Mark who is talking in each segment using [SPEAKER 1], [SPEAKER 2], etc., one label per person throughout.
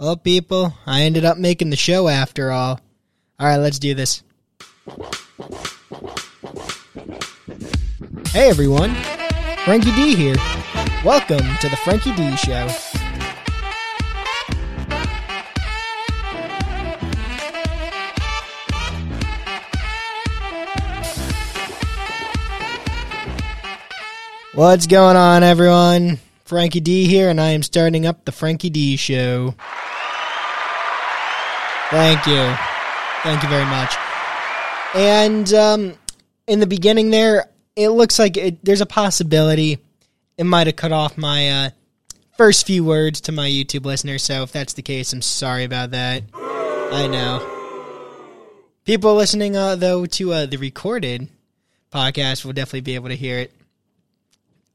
[SPEAKER 1] Well, people, I ended up making the show after all. All right, let's do this. Hey, everyone. Frankie D here. Welcome to the Frankie D Show. What's going on, everyone? Frankie D here, and I am starting up the Frankie D Show. Thank you. Thank you very much. And um, in the beginning there, it looks like it, there's a possibility it might have cut off my uh, first few words to my YouTube listeners. So if that's the case, I'm sorry about that. I know. People listening, uh, though, to uh, the recorded podcast will definitely be able to hear it.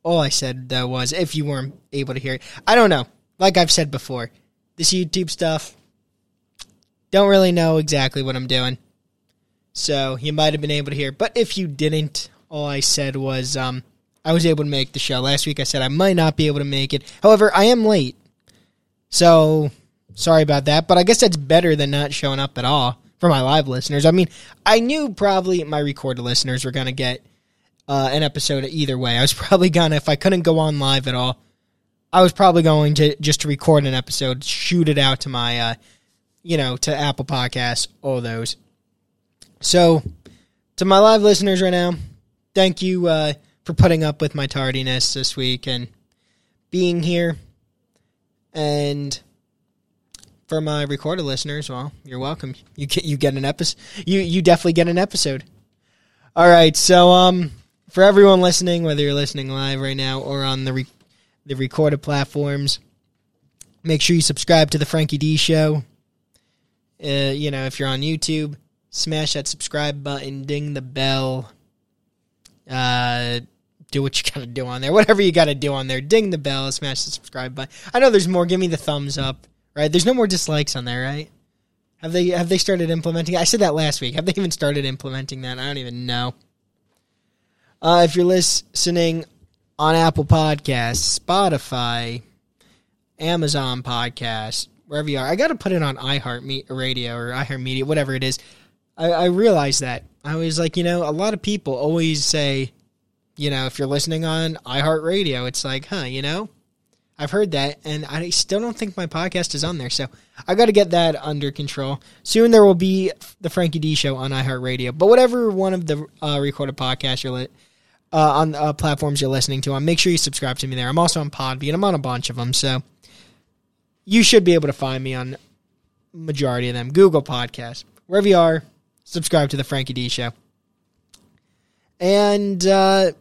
[SPEAKER 1] All I said, though, was if you weren't able to hear it. I don't know. Like I've said before, this YouTube stuff, don't really know exactly what I'm doing. So you might have been able to hear. But if you didn't, all I said was um, I was able to make the show. Last week I said I might not be able to make it. However, I am late. So sorry about that. But I guess that's better than not showing up at all for my live listeners. I mean, I knew probably my recorded listeners were going to get uh, an episode either way. I was probably going to, if I couldn't go on live at all, I was probably going to just to record an episode, shoot it out to my, uh, you know, to Apple Podcasts, all those. So, to my live listeners right now, thank you uh, for putting up with my tardiness this week and being here. And for my recorded listeners, well, you're welcome. You get you get an episode. You you definitely get an episode. All right, so um, for everyone listening, whether you're listening live right now or on the re- the recorded platforms, make sure you subscribe to the Frankie D Show. Uh, you know, if you're on YouTube, smash that subscribe button, ding the bell. Uh, do what you gotta do on there. Whatever you gotta do on there, ding the bell, smash the subscribe button. I know there's more. Give me the thumbs up. Right? There's no more dislikes on there, right? Have they have they started implementing? I said that last week. Have they even started implementing that? I don't even know. Uh, if you're listening on Apple Podcasts, Spotify, Amazon Podcasts, wherever you are, I got to put it on iHeart Radio or iHeart Media, whatever it is. I, I realized that. I was like, you know, a lot of people always say, you know, if you're listening on iHeartRadio, it's like, huh, you know, I've heard that, and I still don't think my podcast is on there. So I got to get that under control. Soon there will be the Frankie D Show on iHeartRadio. But whatever one of the uh, recorded podcasts you're li- uh, on uh, platforms you're listening to on, make sure you subscribe to me there. I'm also on Podbean. I'm on a bunch of them, so you should be able to find me on majority of them. Google Podcasts, wherever you are, subscribe to the Frankie D Show. And uh,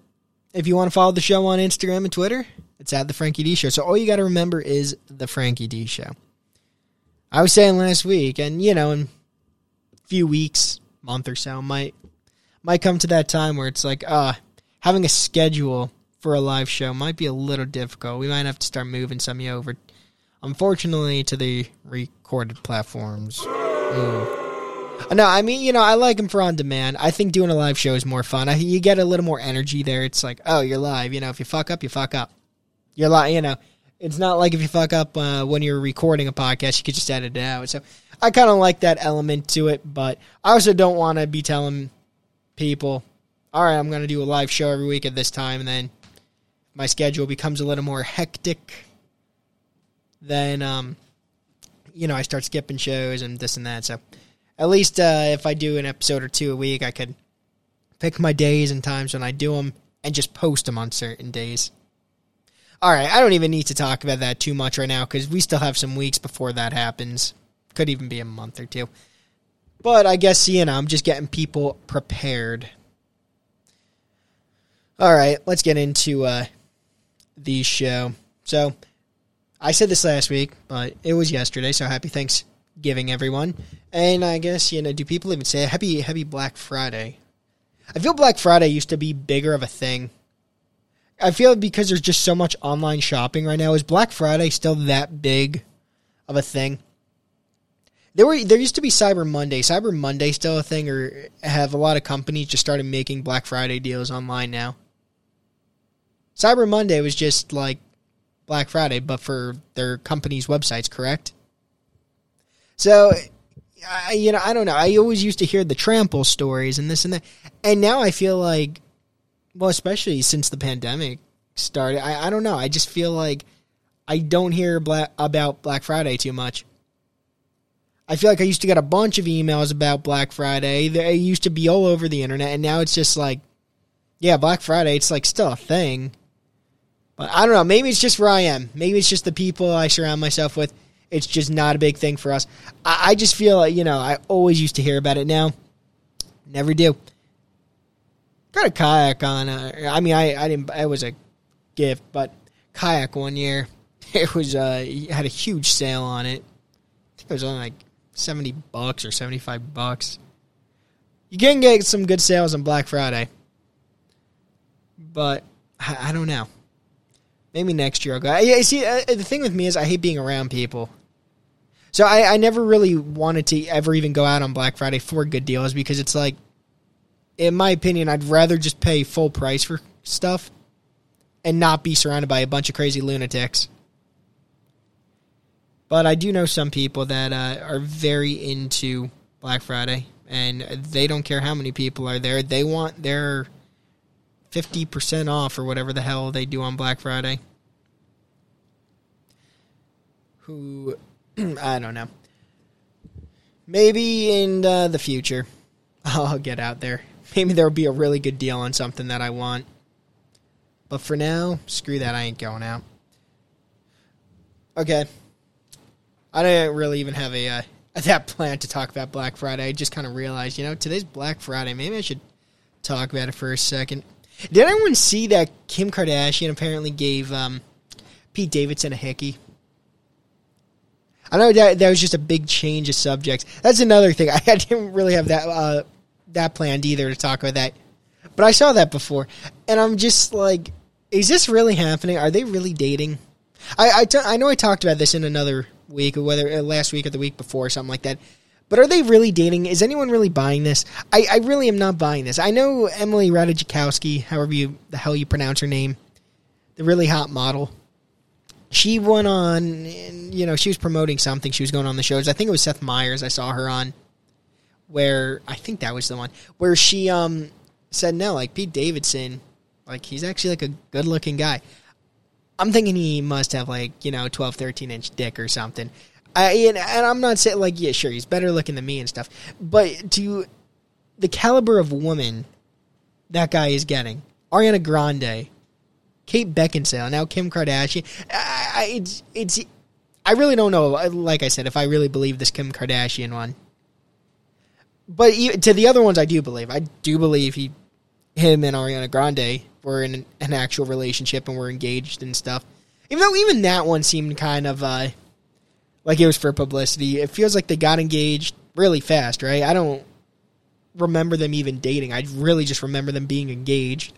[SPEAKER 1] if you want to follow the show on Instagram and Twitter, it's at the Frankie D Show. So all you got to remember is the Frankie D Show. I was saying last week, and you know, in a few weeks, month or so, might might come to that time where it's like, uh, having a schedule for a live show might be a little difficult. We might have to start moving some of you over, unfortunately, to the recorded platforms. Ooh. No, I mean, you know, I like them for on demand. I think doing a live show is more fun. I, you get a little more energy there. It's like, oh, you're live. You know, if you fuck up, you fuck up. You're live. You know, it's not like if you fuck up uh, when you're recording a podcast, you could just edit it out. So I kind of like that element to it, but I also don't want to be telling people, all right, I'm going to do a live show every week at this time, and then my schedule becomes a little more hectic. Then, um, you know, I start skipping shows and this and that. So at least uh, if I do an episode or two a week, I could pick my days and times when I do them and just post them on certain days. All right, I don't even need to talk about that too much right now because we still have some weeks before that happens. Could even be a month or two. But I guess, you know, I'm just getting people prepared. All right, let's get into uh, the show. So, I said this last week, but it was yesterday, so happy Thanksgiving, everyone. And I guess, you know, do people even say happy happy Black Friday? I feel Black Friday used to be bigger of a thing. I feel because there's just so much online shopping right now. Is Black Friday still that big of a thing? There were there used to be Cyber Monday. Cyber Monday still a thing, or have a lot of companies just started making Black Friday deals online now? Cyber Monday was just like Black Friday, but for their company's websites, correct? So, I, you know, I don't know. I always used to hear the trample stories and this and that, and now I feel like, well, especially since the pandemic started, I, I don't know. I just feel like I don't hear about Black Friday too much. I feel like I used to get a bunch of emails about Black Friday. They used to be all over the internet, and now it's just like, yeah, Black Friday. It's like still a thing, but I don't know. Maybe it's just where I am. Maybe it's just the people I surround myself with. It's just not a big thing for us. I, I just feel like you know I always used to hear about it. Now, never do. Got a kayak on. Uh, I mean, I I didn't. It was a gift, but kayak one year. It was uh had a huge sale on it. I think it was only like seventy bucks or seventy five bucks. You can get some good sales on Black Friday, but I, I don't know. Maybe next year I'll go. Yeah, see, uh, the thing with me is I hate being around people. So I, I never really wanted to ever even go out on Black Friday for good deals because it's like, in my opinion, I'd rather just pay full price for stuff and not be surrounded by a bunch of crazy lunatics. But I do know some people that uh, are very into Black Friday, and they don't care how many people are there. They want their 50% off or whatever the hell they do on Black Friday. Who, I don't know. Maybe in uh, the future, I'll get out there. Maybe there'll be a really good deal on something that I want. But for now, screw that. I ain't going out. Okay. I didn't really even have a uh, that plan to talk about Black Friday. I just kind of realized, you know, today's Black Friday. Maybe I should talk about it for a second. Did anyone see that Kim Kardashian apparently gave um, Pete Davidson a hickey? I know that that was just a big change of subjects. That's another thing. I didn't really have that uh, that planned either to talk about that, but I saw that before, and I'm just like, is this really happening? Are they really dating? I I, t- I know I talked about this in another week, or whether uh, last week or the week before, or something like that. But are they really dating? Is anyone really buying this? I, I really am not buying this. I know Emily Ratajkowski, however you the hell you pronounce her name, the really hot model. She went on, you know, she was promoting something. She was going on the shows. I think it was Seth Meyers. I saw her on, where I think that was the one where she um said no, like Pete Davidson, like he's actually like a good looking guy. I'm thinking he must have like you know 12, 13 inch dick or something. I, and, and I'm not saying like yeah, sure, he's better looking than me and stuff, but to the caliber of woman that guy is getting, Ariana Grande, Kate Beckinsale, now Kim Kardashian, I, I, it's it's. I really don't know. Like I said, if I really believe this Kim Kardashian one, but to the other ones, I do believe. I do believe he, him, and Ariana Grande were in an actual relationship and were engaged and stuff. Even though even that one seemed kind of uh, like it was for publicity. It feels like they got engaged really fast, right? I don't remember them even dating. I really just remember them being engaged.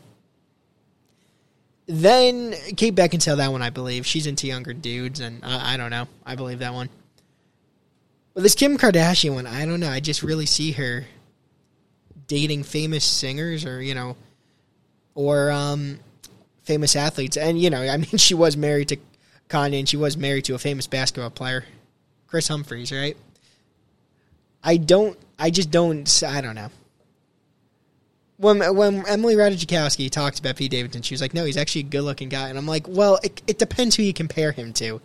[SPEAKER 1] Then Kate Beckinsale, that one I believe she's into younger dudes, and I, I don't know. I believe that one. But this Kim Kardashian one, I don't know. I just really see her dating famous singers, or you know, or um, famous athletes. And you know, I mean, she was married to Kanye, and she was married to a famous basketball player. Kris Humphries, right? I don't. I just don't. I don't know. When when Emily Ratajkowski talked about Pete Davidson, she was like, "No, he's actually a good-looking guy," and I'm like, "Well, it, it depends who you compare him to.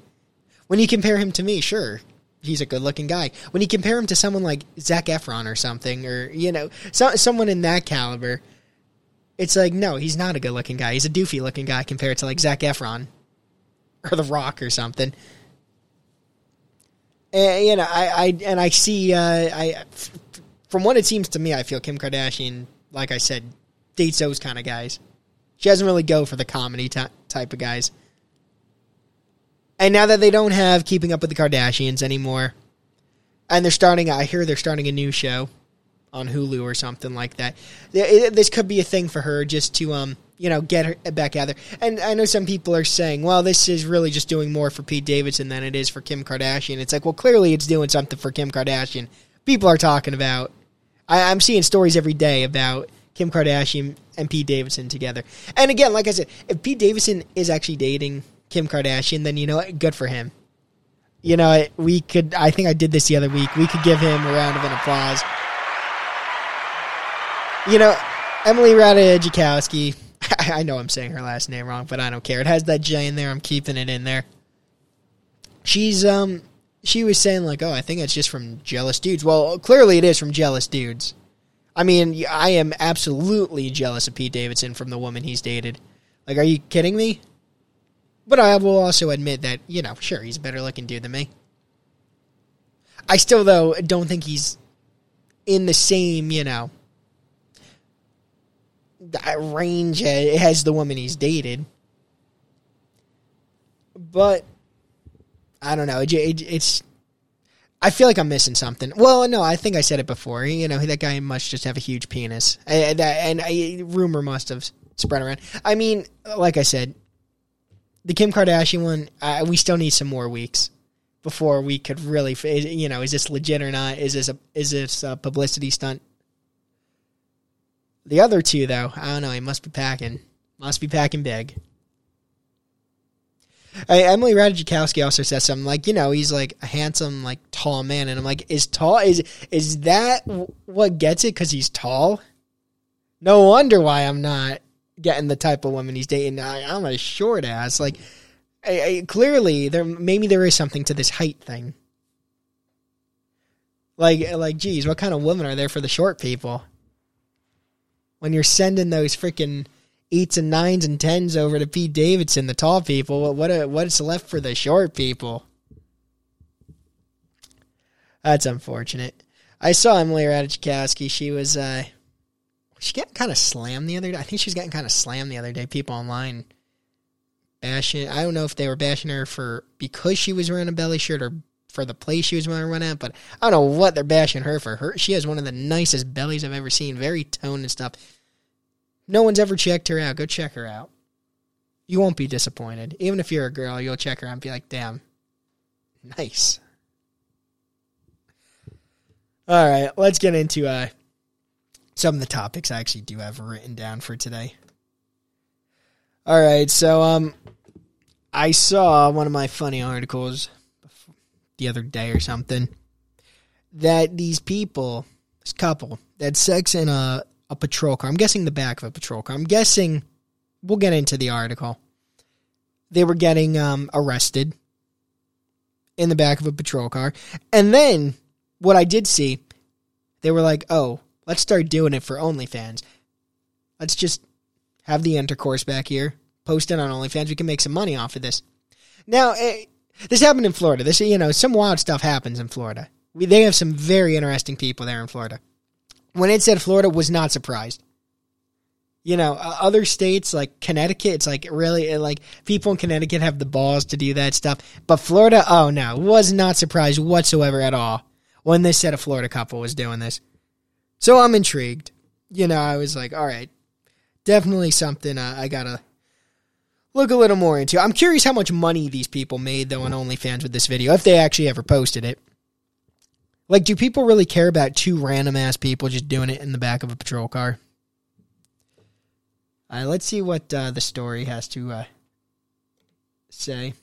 [SPEAKER 1] When you compare him to me, sure, he's a good-looking guy. When you compare him to someone like Zac Efron or something, or you know, so, someone in that caliber, it's like, no, he's not a good-looking guy. He's a doofy-looking guy compared to like Zac Efron or The Rock or something." And, you know, I, I and I see, uh, I from what it seems to me, I feel Kim Kardashian, like I said, dates those kind of guys. She doesn't really go for the comedy t- type of guys. And now that they don't have Keeping Up with the Kardashians anymore, and they're starting, I hear they're starting a new show on Hulu or something like that. This could be a thing for her just to um you know, get her back out there. And I know some people are saying, well, this is really just doing more for Pete Davidson than it is for Kim Kardashian. It's like, well, clearly it's doing something for Kim Kardashian. People are talking about, I, I'm seeing stories every day about Kim Kardashian and Pete Davidson together. And again, like I said, if Pete Davidson is actually dating Kim Kardashian, then you know what? Good for him. You know, we could. I think I did this the other week. We could give him a round of an applause. You know, Emily Ratajkowski. I know I'm saying her last name wrong, but I don't care. It has that J in there. I'm keeping it in there. She's um she was saying like, "Oh, I think it's just from jealous dudes." Well, clearly it is from jealous dudes. I mean, I am absolutely jealous of Pete Davidson from the woman he's dated. Like, are you kidding me? But I will also admit that, you know, sure, he's a better looking dude than me. I still, though, don't think he's in the same, you know, range as the woman he's dated. But I don't know. It, it, it's I feel like I'm missing something. Well, no, I think I said it before. You know, that guy must just have a huge penis, and, and rumor must have spread around. I mean, like I said, the Kim Kardashian one, uh, we still need some more weeks before we could really, you know, is this legit or not? Is this a is this a publicity stunt? The other two, though, I don't know. He must be packing, must be packing big. Emily Ratajkowski also says something like, you know, he's like a handsome, like tall man, and I'm like, is tall is is that what gets it? Because he's tall. No wonder why I'm not getting the type of woman he's dating. I, am a short ass. Like, I, I, clearly there maybe there is something to this height thing. Like, like, geez, what kind of women are there for the short people? When you're sending those freaking eights and nines and tens over to Pete Davidson, the tall people. What what what's left for the short people? That's unfortunate. I saw Emily Ratajkowski. She was uh, she getting kind of slammed the other day. I think she was getting kind of slammed the other day. People online bashing. I don't know if they were bashing her for because she was wearing a belly shirt or for the place she was wearing run at, but I don't know what they're bashing her for. Her she has one of the nicest bellies I've ever seen. Very toned and stuff. No one's ever checked her out. Go check her out. You won't be disappointed. Even if you're a girl, you'll check her out and be like, damn, nice. All right, let's get into uh, some of the topics I actually do have written down for today. All right, so um, I saw one of my funny articles the other day or something that these people, this couple, that sex in a a patrol car. I'm guessing the back of a patrol car. I'm guessing we'll get into the article. They were getting um, arrested in the back of a patrol car. And then what I did see, they were like, oh, let's start doing it for OnlyFans. Let's just have the intercourse back here, post it on OnlyFans. We can make some money off of this. Now, eh, this happened in Florida. This, you know, some wild stuff happens in Florida. We, they have some very interesting people there in Florida when it said Florida, was not surprised. You know, other states like Connecticut, it's like really like people in Connecticut have the balls to do that stuff. But Florida, oh no, was not surprised whatsoever at all when they said a Florida couple was doing this. So I'm intrigued. You know, I was like, all right, definitely something uh, I gotta look a little more into. I'm curious how much money these people made though on OnlyFans with this video, if they actually ever posted it. Like, do people really care about two random ass people just doing it in the back of a patrol car? Right, let's see what uh, the story has to uh, say.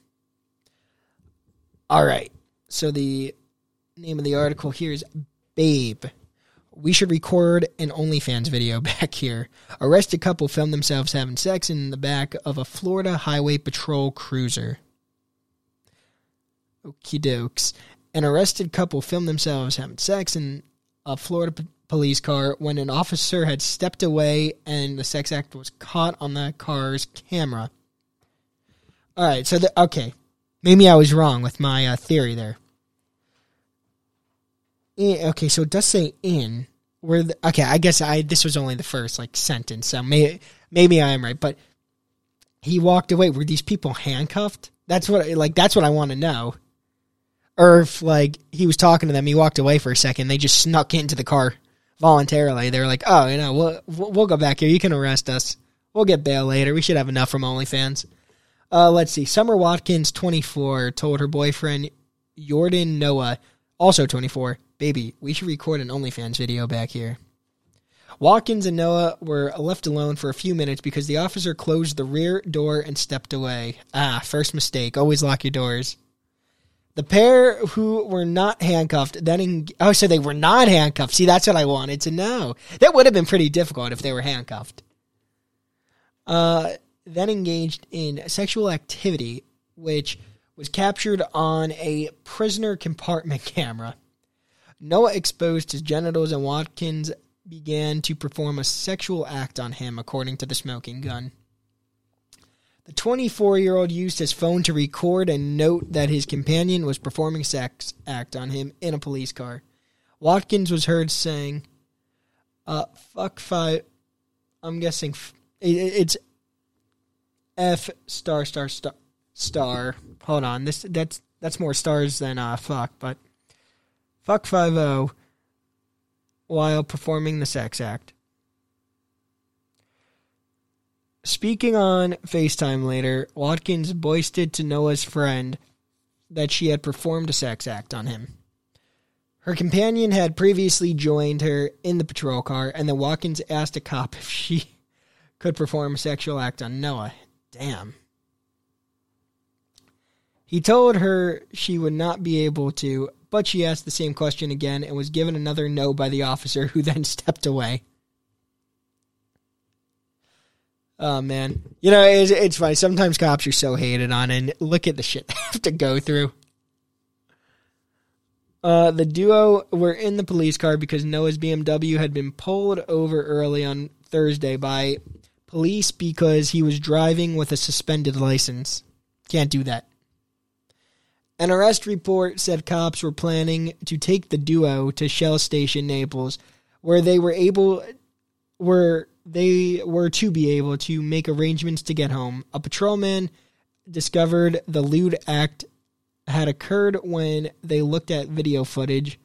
[SPEAKER 1] All right, so the name of the article here is Babe. We should record an OnlyFans video back here. Arrested couple filmed themselves having sex in the back of a Florida Highway Patrol cruiser. Okie dokes. An arrested couple filmed themselves having sex in a Florida p- police car when an officer had stepped away and the sex act was caught on the car's camera. All right, so the, okay, maybe I was wrong with my uh, theory there. Okay, so it does say in where the, okay, I guess I this was only the first like sentence, so maybe maybe I am right, but he walked away. Were these people handcuffed? That's what like that's what I want to know or if like he was talking to them, he walked away for a second. They just snuck into the car voluntarily. They were like, "Oh, you know, we'll we'll go back here. You can arrest us. We'll get bail later. We should have enough from OnlyFans." Uh, let's see. Summer Watkins, twenty four, told her boyfriend Jordan Noah, also twenty four, "Baby, we should record an OnlyFans video back here." Watkins and Noah were left alone for a few minutes because the officer closed the rear door and stepped away. Ah, first mistake. Always lock your doors. The pair who were not handcuffed then, en- oh, so they were not handcuffed. See, that's what I wanted to know. That would have been pretty difficult if they were handcuffed. Uh, then engaged in sexual activity, which was captured on a prisoner compartment camera. Noah exposed his genitals and Watkins began to perform a sexual act on him, according to the smoking gun. The 24 year old used his phone to record and note that his companion was performing sex act on him in a police car. Watkins was heard saying, uh, fuck five. I'm guessing f- it's F star star star star. Hold on, this that's that's more stars than uh fuck, but fuck five o while performing the sex act. Speaking on FaceTime later, Watkins boasted to Noah's friend that she had performed a sex act on him. Her companion had previously joined her in the patrol car, and then Watkins asked a cop if she could perform a sexual act on Noah. Damn. He told her she would not be able to, but she asked the same question again and was given another no by the officer, who then stepped away. Oh man, you know it's, it's funny. Sometimes cops are so hated on, and look at the shit they have to go through. Uh, the duo were in the police car because Noah's BMW had been pulled over early on Thursday by police because he was driving with a suspended license. Can't do that. An arrest report said cops were planning to take the duo to Shell Station Naples, where they were able where they were to be able to make arrangements to get home. A patrolman discovered the lewd act had occurred when they looked at video footage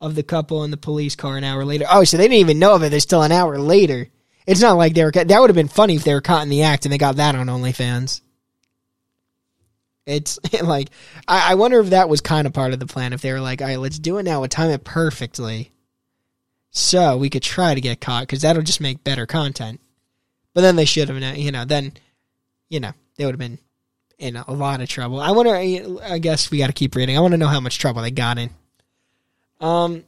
[SPEAKER 1] of the couple in the police car an hour later. Oh, so they didn't even know of it. They're still an hour later. It's not like they were. That would have been funny if they were caught in the act and they got that on OnlyFans. It's like I, I wonder if that was kind of part of the plan. If they were like, "All right, let's do it now. We'll time it perfectly, so we could try to get caught because that'll just make better content." But then they should have, you know, then you know they would have been in a lot of trouble. I wonder. I guess we got to keep reading. I want to know how much trouble they got in. Um,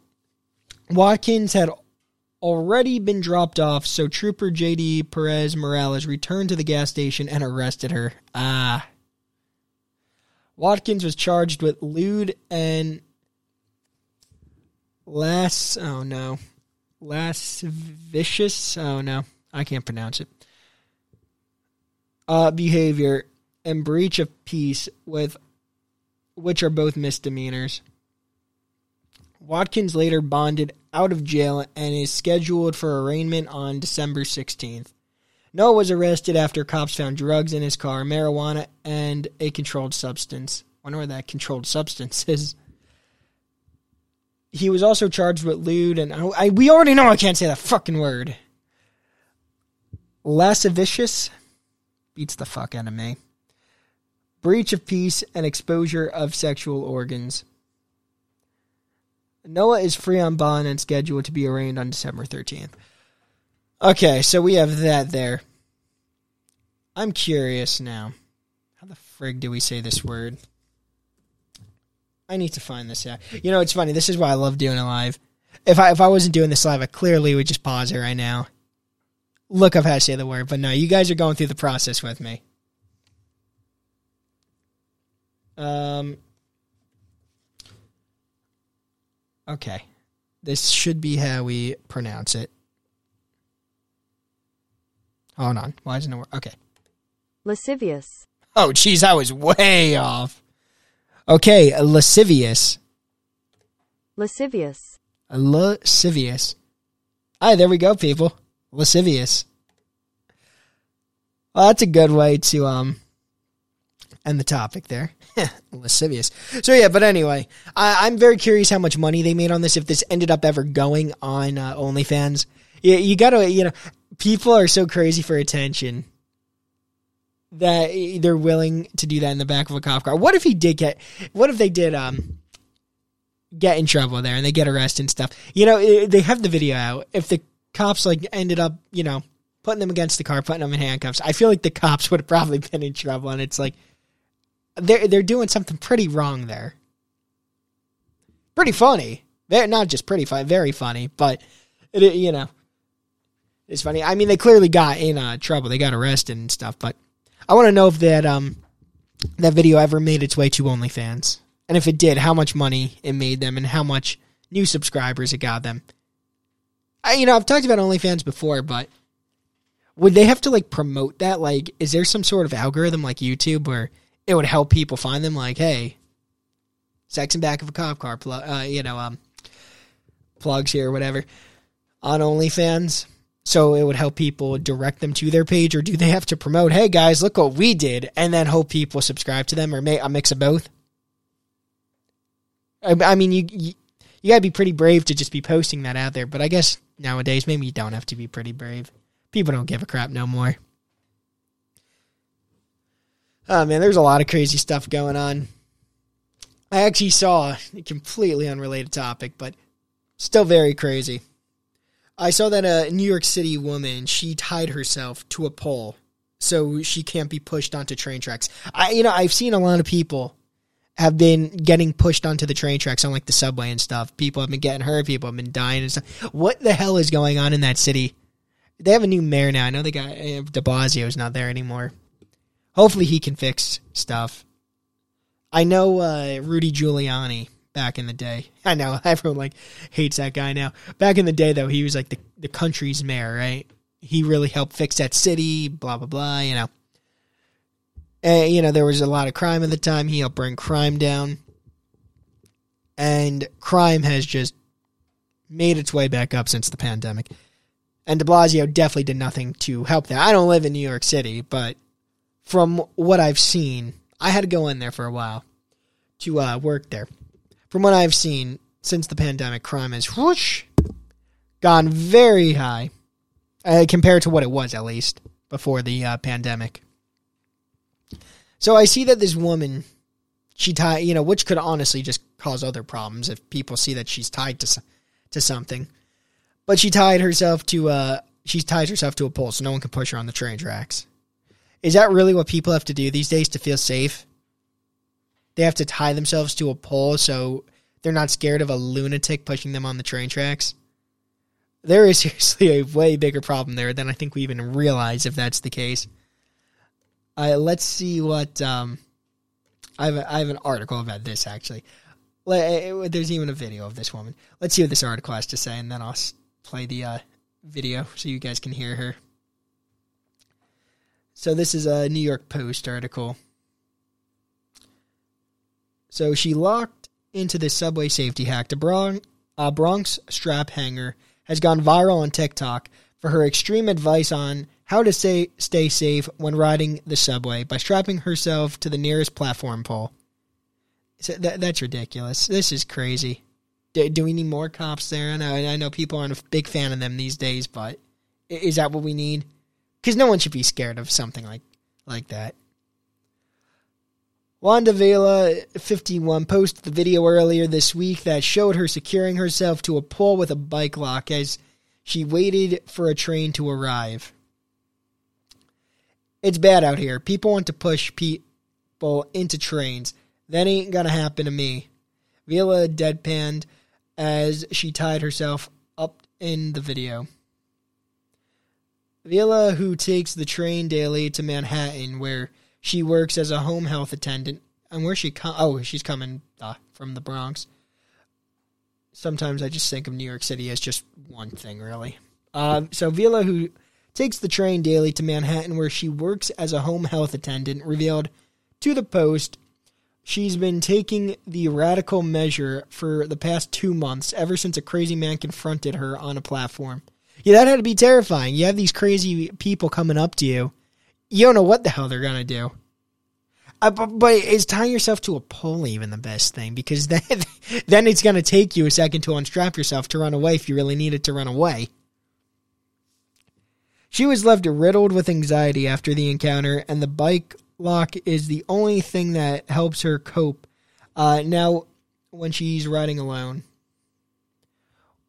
[SPEAKER 1] Watkins had already been dropped off, so Trooper J.D. Perez Morales returned to the gas station and arrested her. Ah. Watkins was charged with lewd and last oh no. Lascivious oh no. I can't pronounce it. Uh behavior and breach of peace with which are both misdemeanors. Watkins later bonded out of jail and is scheduled for arraignment on December 16th. Noah was arrested after cops found drugs in his car, marijuana, and a controlled substance. Wonder where that controlled substance is. He was also charged with lewd and I, I we already know I can't say that fucking word. Lascivious beats the fuck out of me. Breach of peace and exposure of sexual organs. Noah is free on bond and scheduled to be arraigned on December 13th. Okay, so we have that there. I'm curious now. How the frig do we say this word? I need to find this out. You know, it's funny. This is why I love doing it live. If I if I wasn't doing this live, I clearly would just pause it right now. Look up how to say the word, but no, you guys are going through the process with me. Um. Okay, this should be how we pronounce it. Hold on. Why isn't it work? Okay.
[SPEAKER 2] lascivious,
[SPEAKER 1] Oh, geez, I was way off. Okay, lascivious.
[SPEAKER 2] lascivious,
[SPEAKER 1] Lascivious. Hi, there we go, people. Lascivious. Well, that's a good way to um end the topic there. Lascivious. So yeah, but anyway, I, I'm very curious how much money they made on this. If this ended up ever going on uh, OnlyFans, you, you gotta, you know, people are so crazy for attention that they're willing to do that in the back of a cop car. What if he did get? What if they did? Um, get in trouble there and they get arrested and stuff. You know, they have the video out. If the cops like ended up, you know, putting them against the car, putting them in handcuffs, I feel like the cops would have probably been in trouble. And it's like they're they're doing something pretty wrong there. Pretty funny. Very, not just pretty funny, very funny, but it- you know, it's funny. I mean, they clearly got in uh, trouble. They got arrested and stuff, but I want to know if that um that video ever made its way to OnlyFans, and if it did, how much money it made them, and how much new subscribers it got them. I, you know, I've talked about OnlyFans before, but would they have to like promote that? Like, is there some sort of algorithm like YouTube where it would help people find them? Like, hey, sex in back of a cop car, pl- uh, you know, um, plugs here or whatever on OnlyFans. So it would help people direct them to their page, or do they have to promote? Hey guys, look what we did, and then hope people subscribe to them, or make a mix of both. I, I mean, you, you you gotta be pretty brave to just be posting that out there. But I guess nowadays maybe you don't have to be pretty brave. People don't give a crap no more. Oh man, there's a lot of crazy stuff going on. I actually saw a completely unrelated topic, but still very crazy. I saw that a New York City woman she tied herself to a pole so she can't be pushed onto train tracks. I you know I've seen a lot of people have been getting pushed onto the train tracks on like the subway and stuff. People have been getting hurt. People have been dying and stuff. What the hell is going on in that city? They have a new mayor now. I know the guy uh, De Blasio's not there anymore. Hopefully he can fix stuff. I know uh, Rudy Giuliani back in the day. I know everyone like hates that guy now. Back in the day though, he was like the the country's mayor, right? He really helped fix that city. Blah blah blah. You know. And, you know, there was a lot of crime at the time. He helped bring crime down. And crime has just made its way back up since the pandemic. And de Blasio definitely did nothing to help that. I don't live in New York City, but from what I've seen, I had to go in there for a while to uh, work there. From what I've seen since the pandemic, crime has whoosh, gone very high uh, compared to what it was, at least, before the uh, pandemic. So I see that this woman, she tied, you know, which could honestly just cause other problems if people see that she's tied to to something. But she tied herself to uh she ties herself to a pole so no one can push her on the train tracks. Is that really what people have to do these days to feel safe? They have to tie themselves to a pole so they're not scared of a lunatic pushing them on the train tracks. There is seriously a way bigger problem there than I think we even realize if that's the case. Uh, let's see what um, I have. A, I have an article about this actually. Uh, There's even a video of this woman. Let's see what this article has to say, and then I'll play the uh, video so you guys can hear her. So this is a New York Post article. So she locked into this subway safety hack. The Bronx, uh, Bronx strap hanger has gone viral on TikTok for her extreme advice on how to stay, stay safe when riding the subway by strapping herself to the nearest platform pole. So that, that's ridiculous. This is crazy. Do, do we need more cops there? I know, I know people aren't a big fan of them these days, but is that what we need? Because no one should be scared of something like like that. Wanda Vela, 51, posted the video earlier this week that showed her securing herself to a pole with a bike lock as she waited for a train to arrive. It's bad out here. People want to push people into trains. That ain't gonna happen to me. Vela deadpanned as she tied herself up in the video. Vila, who takes the train daily to Manhattan, where she works as a home health attendant, and where she com- oh she's coming uh, from the Bronx. Sometimes I just think of New York City as just one thing, really. Um, so Vila, who takes the train daily to Manhattan, where she works as a home health attendant, revealed to the Post she's been taking the radical measure for the past two months, ever since a crazy man confronted her on a platform. Yeah, that had to be terrifying. You have these crazy people coming up to you. You don't know what the hell they're gonna do. Uh, but, but is tying yourself to a pole even the best thing? Because then, then it's gonna take you a second to unstrap yourself to run away if you really needed to run away. She was left riddled with anxiety after the encounter, and the bike lock is the only thing that helps her cope uh, now when she's riding alone.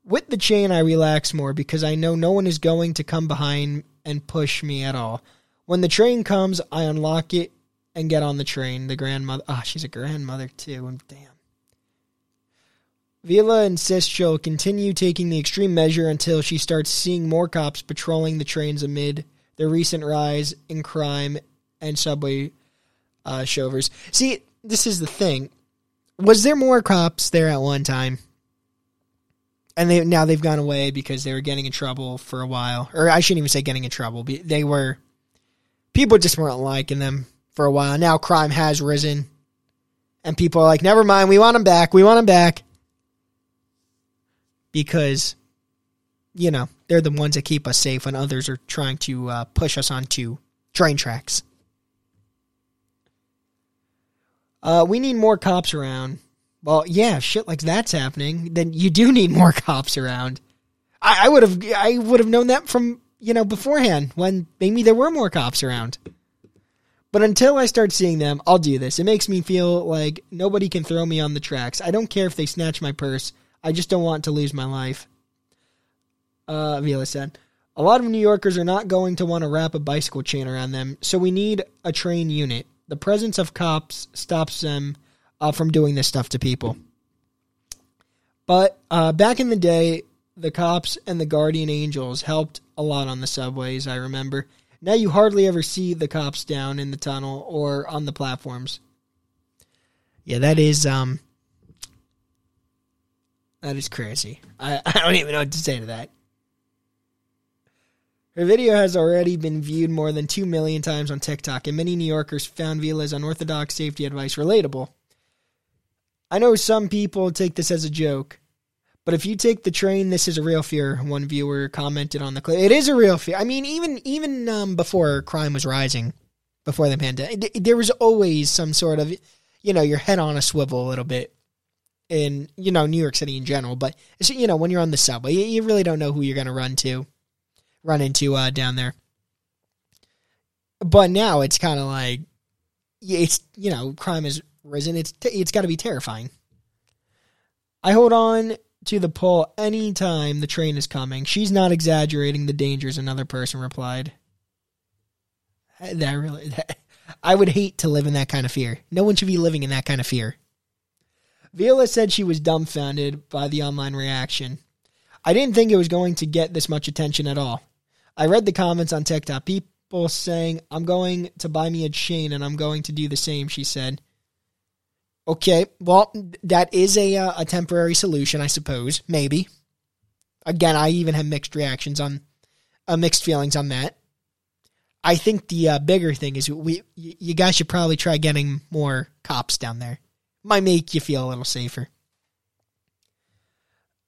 [SPEAKER 1] With the chain, I relax more because I know no one is going to come behind and push me at all. When the train comes, I unlock it and get on the train. The grandmother, ah, she's a grandmother too, damn. Vila insists she'll continue taking the extreme measure until she starts seeing more cops patrolling the trains amid the recent rise in crime and subway uh, shovers. See, this is the thing. Was there more cops there at one time? And they now they've gone away because they were getting in trouble for a while, or I shouldn't even say getting in trouble. They were people just weren't liking them for a while. Now crime has risen, and people are like, "Never mind, we want them back. We want them back." because you know they're the ones that keep us safe when others are trying to uh, push us onto train tracks. Uh, we need more cops around. Well, yeah, shit like that's happening. Then you do need more cops around. I would have, I would have known that from you know beforehand when maybe there were more cops around. But until I start seeing them, I'll do this. It makes me feel like nobody can throw me on the tracks. I don't care if they snatch my purse. I just don't want to lose my life. Uh, said. A lot of New Yorkers are not going to want to wrap a bicycle chain around them, so we need a train unit. The presence of cops stops them uh, from doing this stuff to people. But uh, back in the day, the cops and the guardian angels helped a lot on the subways, I remember. Now you hardly ever see the cops down in the tunnel or on the platforms. Yeah, that is um that is crazy. I, I don't even know what to say to that. Her video has already been viewed more than 2 million times on TikTok, and many New Yorkers found Vila's unorthodox safety advice relatable. I know some people take this as a joke, but if you take the train, this is a real fear. One viewer commented on the clip. It is a real fear. I mean, even even um, before crime was rising, before the pandemic, there was always some sort of, you know, your head on a swivel a little bit in you know New York City in general, but you know when you're on the subway, you, you really don't know who you're going to run to, run into uh, down there. But now it's kind of like it's you know crime has risen. It's it's got to be terrifying. I hold on to the pole anytime the train is coming. She's not exaggerating the dangers. Another person replied. That really, that, I would hate to live in that kind of fear. No one should be living in that kind of fear. Viola said she was dumbfounded by the online reaction. I didn't think it was going to get this much attention at all. I read the comments on TikTok. People saying, I'm going to buy me a chain and I'm going to do the same, she said. Okay, well, that is a, uh, a temporary solution, I suppose. Maybe. Again, I even have mixed reactions on, uh, mixed feelings on that. I think the uh, bigger thing is we you guys should probably try getting more cops down there might make you feel a little safer.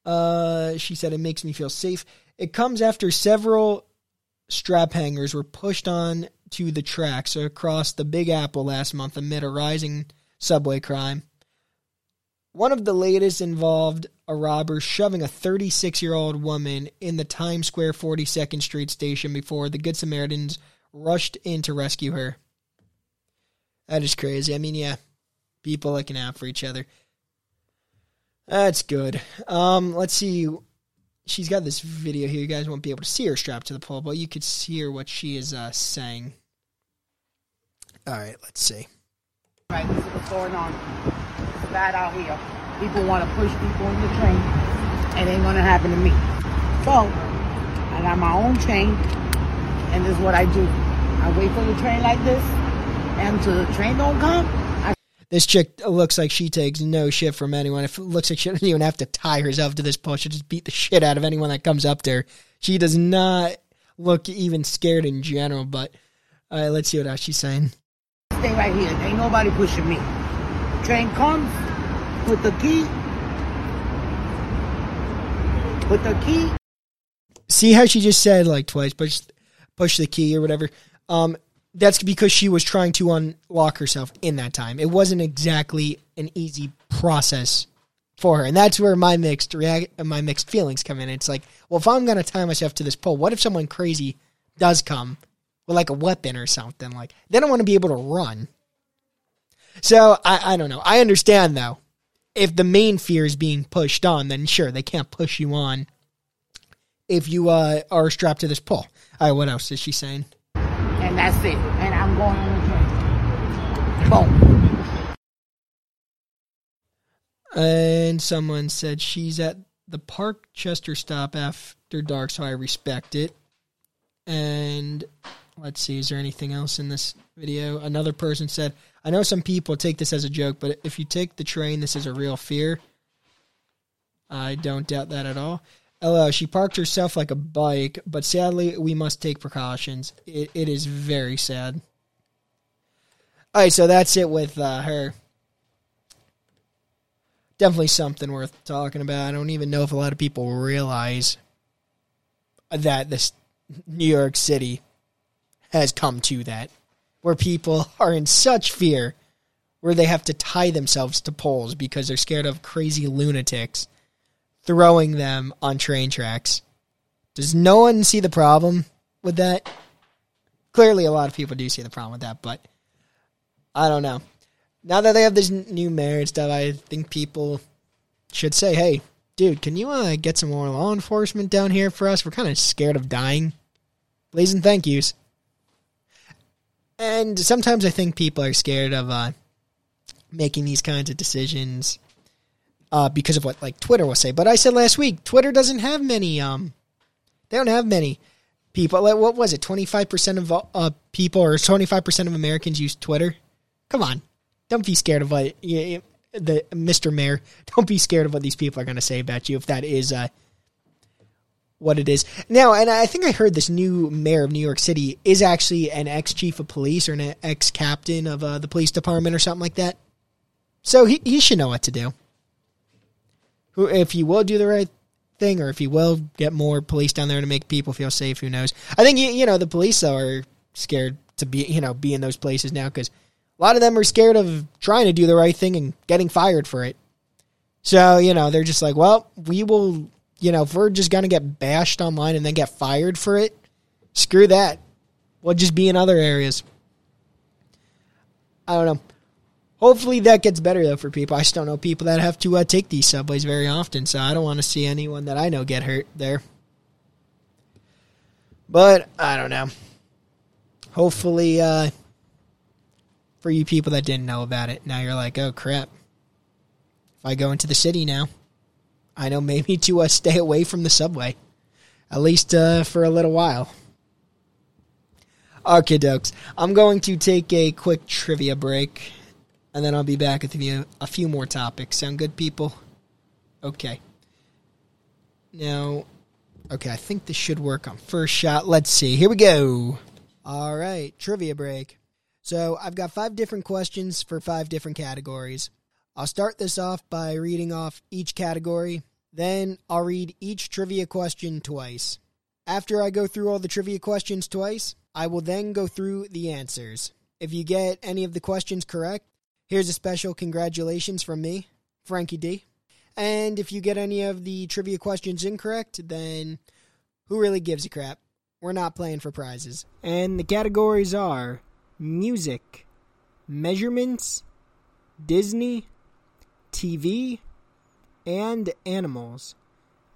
[SPEAKER 1] Uh, she said it makes me feel safe. It comes after several strap hangers were pushed on to the tracks across the Big Apple last month amid a rising subway crime. One of the latest involved a robber shoving a 36 year old woman in the Times Square 42nd Street station before the Good Samaritans rushed in to rescue her. That is crazy. I mean, yeah, people looking out for each other. That's good. Um, let's see. She's got this video here. You guys won't be able to see her strapped to the pole, but you could her what she is uh, saying. All right, let's see.
[SPEAKER 3] Right, this is what's going on. It's bad out here. People want to push people in the train. It ain't gonna happen to me. So, I got my own train, and this is what I do. I wait for the train like this, and until the train don't come, I
[SPEAKER 1] this chick looks like she takes no shit from anyone. If It looks like she doesn't even have to tie herself to this pole. She'll just beat the shit out of anyone that comes up there. She does not look even scared in general. But all right, let's see what else she's saying.
[SPEAKER 3] Stay right here. Ain't nobody pushing me. Train comes, put the key, put the key.
[SPEAKER 1] See how she just said like twice, push, push the key or whatever. Um, that's because she was trying to unlock herself in that time. It wasn't exactly an easy process for her, and that's where my mixed react, my mixed feelings come in. It's like, well, if I'm gonna tie myself to this pole, what if someone crazy does come with like a weapon or something? Like, they don't want to be able to run. So I, I don't know. I understand though. If the main fear is being pushed on, then sure they can't push you on. If you uh, are strapped to this pole. All right, what else is she saying?
[SPEAKER 3] and that's it. And I'm going on the train. Boom.
[SPEAKER 1] And someone said she's at the Parkchester stop after dark, so I respect it. And let's see, is there anything else in this video? Another person said, I know some people take this as a joke, but if you take the train, this is a real fear. I don't doubt that at all. LO, she parked herself like a bike, but sadly, we must take precautions. It, it is very sad. All right, so that's it with uh, her. Definitely something worth talking about. I don't even know if a lot of people realize that this New York City has come to that, where people are in such fear, where they have to tie themselves to poles because they're scared of crazy lunatics throwing them on train tracks. Does no one see the problem with that? Clearly, a lot of people do see the problem with that, but I don't know. Now that they have this new mayor and stuff, I think people should say, "Hey, dude, can you uh, get some more law enforcement down here for us? We're kind of scared of dying." Please and thank yous. And sometimes I think people are scared of uh, making these kinds of decisions uh, because of what like Twitter will say. But I said last week, Twitter doesn't have many. Um, they don't have many people. Like, what was it? Twenty five percent of uh, people or twenty five percent of Americans use Twitter. Come on, don't be scared of what the Mr. Mayor. Don't be scared of what these people are going to say about you if that is uh, what it is now. And I think I heard this new mayor of New York City is actually an ex chief of police or an ex captain of uh, the police department or something like that. So he he should know what to do. Who, if he will do the right thing, or if he will get more police down there to make people feel safe, who knows? I think you, know the police are scared to be you know be in those places now because a lot of them are scared of trying to do the right thing and getting fired for it. So you know they're just like, well, we will you know, if we're just going to get bashed online and then get fired for it, screw that. We'll just be in other areas. I don't know. Hopefully that gets better though for people. I still don't know people that have to uh, take these subways very often, so I don't want to see anyone that I know get hurt there. But I don't know. Hopefully, uh, for you people that didn't know about it, now you're like, oh crap. If I go into the city now, I know maybe to uh, stay away from the subway, at least uh, for a little while. Okay, dokes. I'm going to take a quick trivia break, and then I'll be back with you a few more topics. Sound good, people? Okay. Now, okay, I think this should work on first shot. Let's see. Here we go. All right, trivia break. So I've got five different questions for five different categories. I'll start this off by reading off each category. Then I'll read each trivia question twice. After I go through all the trivia questions twice, I will then go through the answers. If you get any of the questions correct, here's a special congratulations from me, Frankie D. And if you get any of the trivia questions incorrect, then who really gives a crap? We're not playing for prizes. And the categories are music, measurements, Disney, TV, and animals.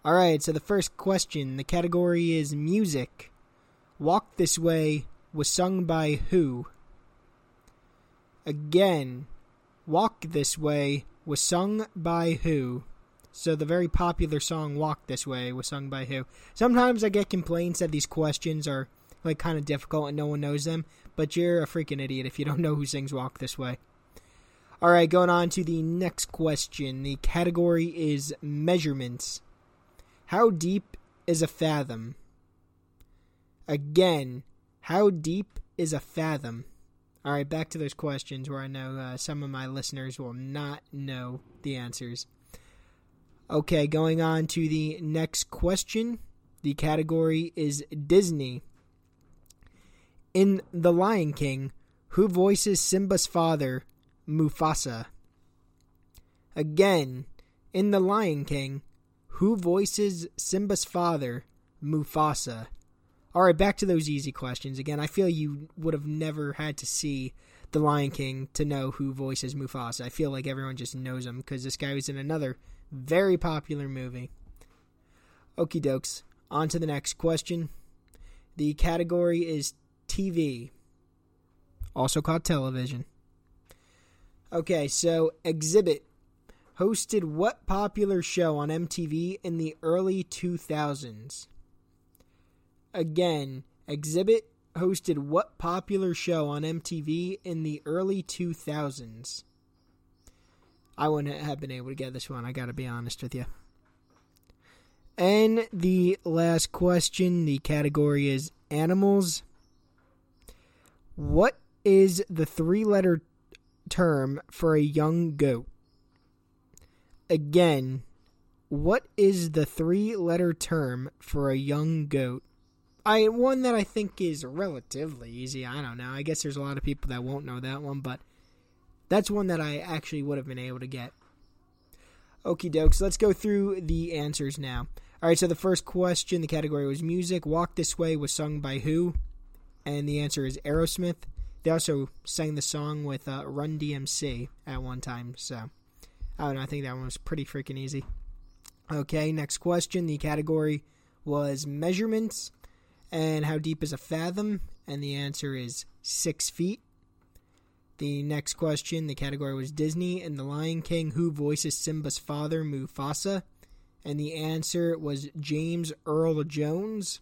[SPEAKER 1] All right, so the first question, the category is music. Walk This Way was sung by who? Again, Walk This Way was sung by who? So the very popular song Walk This Way was sung by who? Sometimes I get complaints that these questions are like kind of difficult and no one knows them, but you're a freaking idiot if you don't know who sings Walk This Way. All right, going on to the next question. The category is measurements. How deep is a fathom? Again, how deep is a fathom? All right, back to those questions where I know uh, some of my listeners will not know the answers. Okay, going on to the next question. The category is Disney. In The Lion King, who voices Simba's father Mufasa. Again, in The Lion King, who voices Simba's father, Mufasa? Alright, back to those easy questions. Again, I feel you would have never had to see The Lion King to know who voices Mufasa. I feel like everyone just knows him because this guy was in another very popular movie. Okie dokes. On to the next question. The category is TV, also called television. Okay, so Xzibit. hosted what popular show on MTV in the early 2000s? Again, Xzibit hosted what popular show on MTV in the early 2000s? I wouldn't have been able to get this one, I gotta be honest with you. And the last question, the category is animals. What is the three letter term for a young goat? Again, what is the three letter term for a young goat? I one that I think is relatively easy. I don't know. I guess there's a lot of people that won't know that one, but that's one that I actually would have been able to get. Okie dokes, let's go through the answers now. Alright, so the first question, the category was music. Walk This Way was sung by who? And the answer is Aerosmith. They also sang the song with uh, Run DMC at one time, so I don't know, I think that one was pretty freaking easy. Okay, next question. The category was measurements and how deep is a fathom? And the answer is six feet. The next question, the category was Disney and The Lion King. Who voices Simba's father, Mufasa? And the answer was James Earl Jones.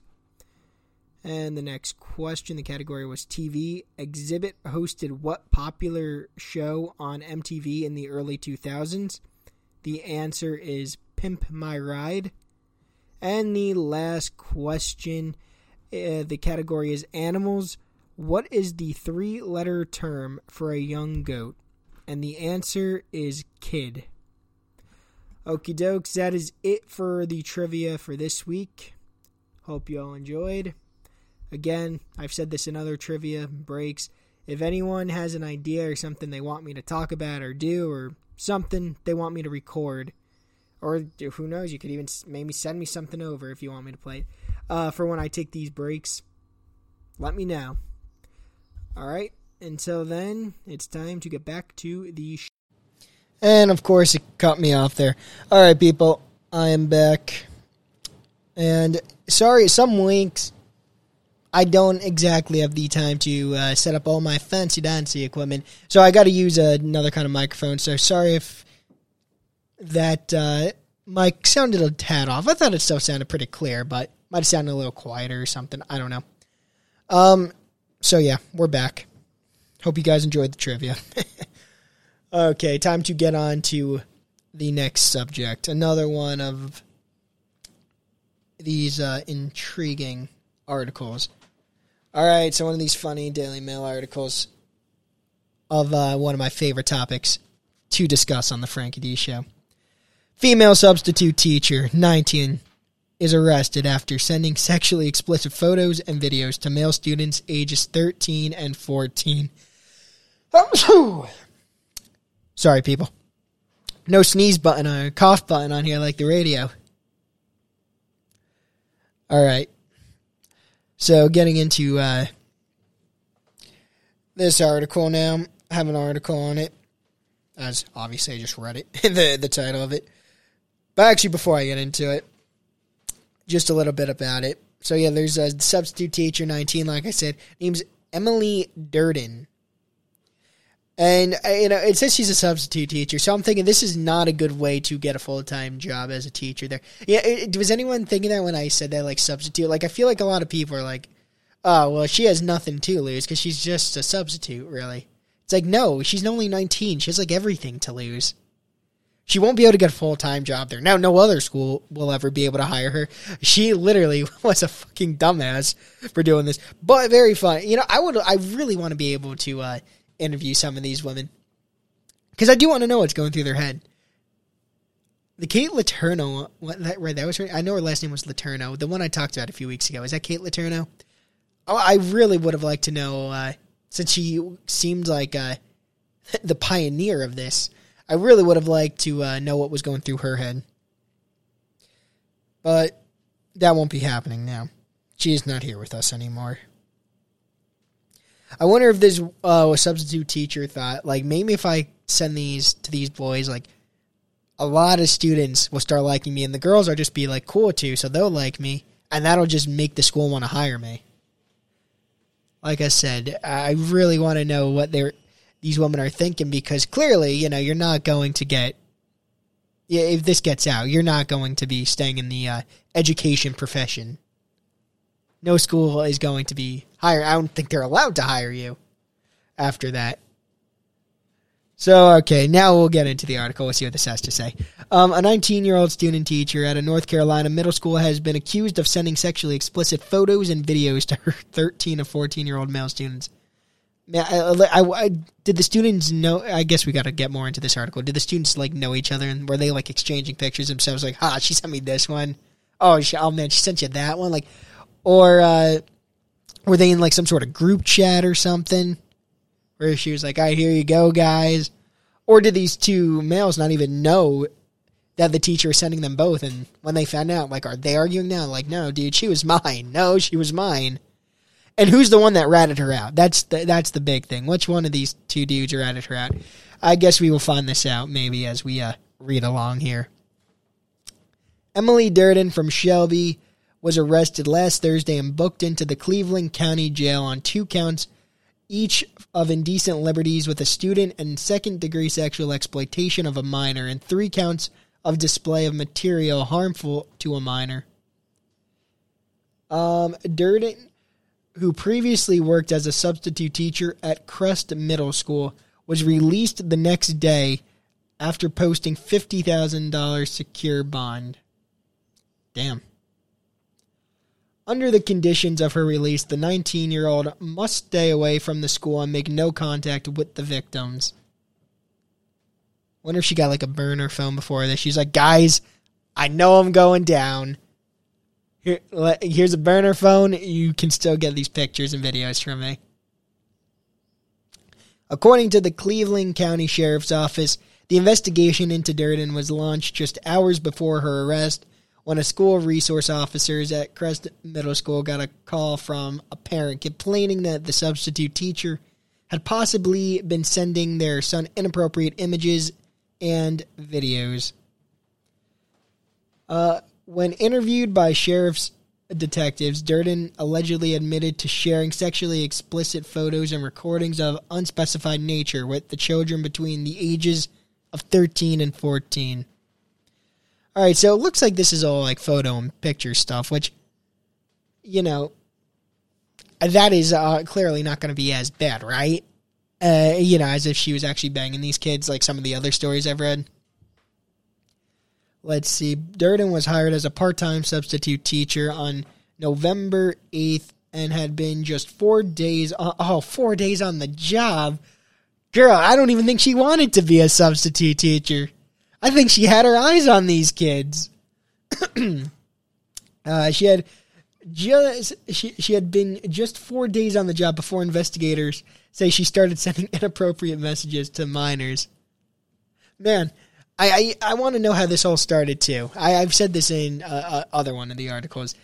[SPEAKER 1] And the next question, the category was TV. Xzibit hosted what popular show on MTV in the early 2000s? The answer is Pimp My Ride. And the last question, uh, the category is animals. What is the three letter term for a young goat? And the answer is kid. Okie dokes, that is it for the trivia for this week. Hope you all enjoyed. Again, I've said this in other trivia breaks. If anyone has an idea or something they want me to talk about or do or something they want me to record, or who knows, you could even maybe send me something over if you want me to play it uh, for when I take these breaks. Let me know. All right. Until then, it's time to get back to the. Sh- and of course, it cut me off there. All right, people, I am back. And sorry, some weeks I don't exactly have the time to uh, set up all my fancy dancy equipment, so I got to use another kind of microphone. So sorry if that uh, mic sounded a tad off. I thought it still sounded pretty clear, but might have sounded a little quieter or something. I don't know. Um, so yeah, we're back. Hope you guys enjoyed the trivia. okay, time to get on to the next subject. Another one of these uh, intriguing articles. All right, so one of these funny Daily Mail articles of uh, one of my favorite topics to discuss on the Frankie D Show. Female substitute teacher, 19, is arrested after sending sexually explicit photos and videos to male students ages 13 and 14. Sorry, people. No sneeze button or cough button on here like the radio. All right. So, getting into uh, this article now. I have an article on it. As obviously I just read it, the the title of it. But actually, before I get into it, just a little bit about it. So yeah, there's a substitute teacher, 19, like I said, name's Emily Durden. And uh, you know, it says she's a substitute teacher, so I'm thinking this is not a good way to get a full time job as a teacher. There, yeah. It, was anyone thinking that when I said that, like substitute? Like, I feel like a lot of people are like, "Oh, well, she has nothing to lose because she's just a substitute." Really, it's like no, she's only 19. She has like everything to lose. She won't be able to get a full time job there. Now, no other school will ever be able to hire her. She literally was a fucking dumbass for doing this, but very fun. You know, I would, I really want to be able to uh, interview some of these women because I do want to know what's going through their head. The Kate Letourneau, what that right? That was her. I know her last name was Letourneau. The one I talked about a few weeks ago is that Kate Letourneau. Oh, I really would have liked to know uh, since she seemed like uh, the pioneer of this. I really would have liked to uh, know what was going through her head. But that won't be happening now. She's not here with us anymore. I wonder if this uh, substitute teacher thought, like, maybe if I send these to these boys, like, a lot of students will start liking me, and the girls are just be like cool too, so they'll like me, and that'll just make the school want to hire me. Like I said, I really want to know what they're these women are thinking because clearly, you know, you're not going to get Yeah, if this gets out, you're not going to be staying in the uh, education profession. No school is going to be hire. I don't think they're allowed to hire you after that. So, okay, now we'll get into the article. We'll see what this has to say. Um, a 19 year old student teacher at a North Carolina middle school has been accused of sending sexually explicit photos and videos to her 13 to 14 year old male students. Man, I, I- I- did the students know? I guess we got to get more into this article. Did the students like know each other and were they like exchanging pictures themselves? Like, ah, she sent me this one. Oh, she, oh man, she sent you that one. Like, or uh, were they in like some sort of group chat or something? Where she was like, "All right, here you go, guys." Or did these two males not even know that the teacher was sending them both? And when they found out, like, are they arguing now? Like, no, dude, she was mine. No, she was mine. And who's the one that ratted her out? That's the that's the big thing. Which one of these two dudes ratted her out? I guess we will find this out maybe as we uh, read along here. Emily Durden from Shelby was arrested last Thursday and booked into the Cleveland County Jail on two counts each of indecent liberties with a student and second degree sexual exploitation of a minor and three counts of display of material harmful to a minor. Um, Durden, who previously worked as a substitute teacher at Crest Middle School, was released the next day after posting $50,000 secure bond. Damn. Under the conditions of her release, the 19 year old must stay away from the school and make no contact with the victims. Wonder if she got like a burner phone before this. She's like, guys, I know I'm going down. Here, here's a burner phone. You can still get these pictures and videos from me. According to the Cleveland County Sheriff's Office, the investigation into Durden was launched just hours before her arrest when a school resource officers at Crest Middle School got a call from a parent complaining that the substitute teacher had possibly been sending their son inappropriate images and videos. Uh, when interviewed by sheriff's detectives, Durden allegedly admitted to sharing sexually explicit photos and recordings of unspecified nature with the children between the ages of 13 and 14. All right, so it looks like this is all like photo and picture stuff, which, you know, that is uh, clearly not going to be as bad, right? Uh, you know, as if she was actually banging these kids, like some of the other stories I've read. Let's see. Durden was hired as a part time substitute teacher on November 8th and had been just four days, on, oh, four days on the job. Girl, I don't even think she wanted to be a substitute teacher. I think she had her eyes on these kids. uh, she had just she she had been just four days on the job before investigators say she started sending inappropriate messages to minors. Man, I I, I want to know how this all started too. I, I've said this in uh, uh, other one of the articles.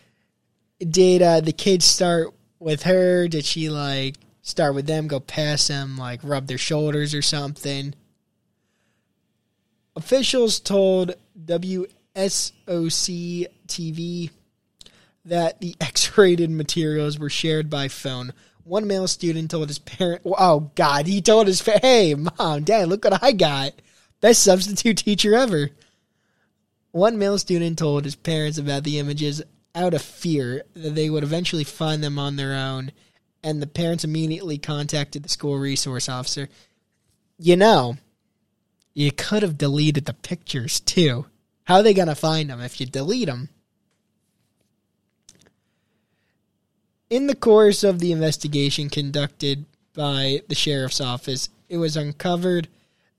[SPEAKER 1] Did uh, the kids start with her? Did she like start with them, go past them, like rub their shoulders or something? Officials told WSOC TV that the X-rated materials were shared by phone. One male student told his parent, "Oh God!" He told his, fa- "Hey, mom, dad, look what I got! Best substitute teacher ever." One male student told his parents about the images out of fear that they would eventually find them on their own, and the parents immediately contacted the school resource officer. You know, you could have deleted the pictures too. How are they going to find them if you delete them? In the course of the investigation conducted by the sheriff's office, it was uncovered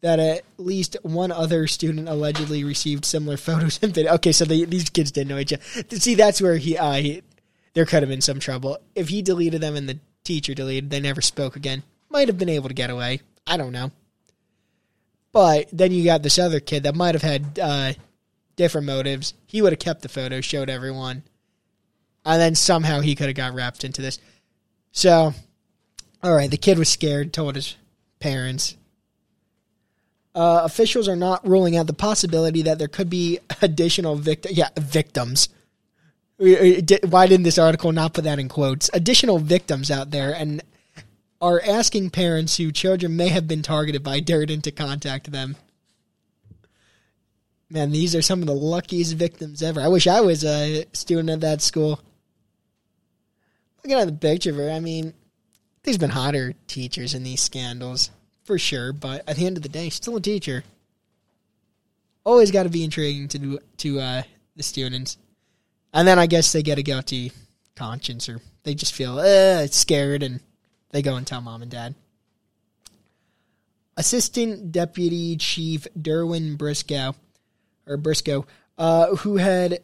[SPEAKER 1] that at least one other student allegedly received similar photos and video. Okay, so these kids didn't know each other. See, that's where he, uh, he, there could have been some trouble. If he deleted them and the teacher deleted, they never spoke again. Might have been able to get away. I don't know. But then you got this other kid that might have had uh, different motives. He would have kept the photo, showed everyone, and then somehow he could have got wrapped into this. So, all right, the kid was scared, told his parents. Uh, officials are not ruling out the possibility that there could be additional victim, yeah, victims. Why didn't this article not put that in quotes? Additional victims out there, and are asking parents whose children may have been targeted by Durden to contact them. Man, these are some of the luckiest victims ever. I wish I was a student at that school. Looking at the picture of her, I mean, there's been hotter teachers in these scandals, for sure, but at the end of the day, still a teacher. Always got to be intriguing to to uh, the students. And then I guess they get a guilty conscience or they just feel uh, scared and they go and tell mom and dad. Assistant Deputy Chief Derwin Briscoe, or Briscoe, uh, who had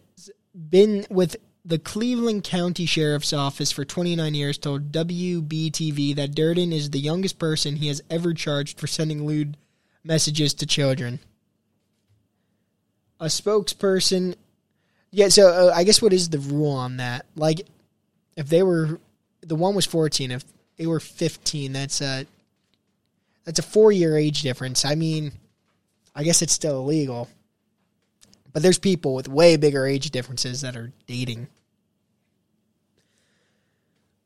[SPEAKER 1] been with the Cleveland County Sheriff's Office for 29 years, told WBTV that Durden is the youngest person he has ever charged for sending lewd messages to children. A spokesperson, yeah. So uh, I guess what is the rule on that? Like, if they were, the one was 14. If they were 15, that's a that's a four year age difference. I mean, I guess it's still illegal. But there's people with way bigger age differences that are dating.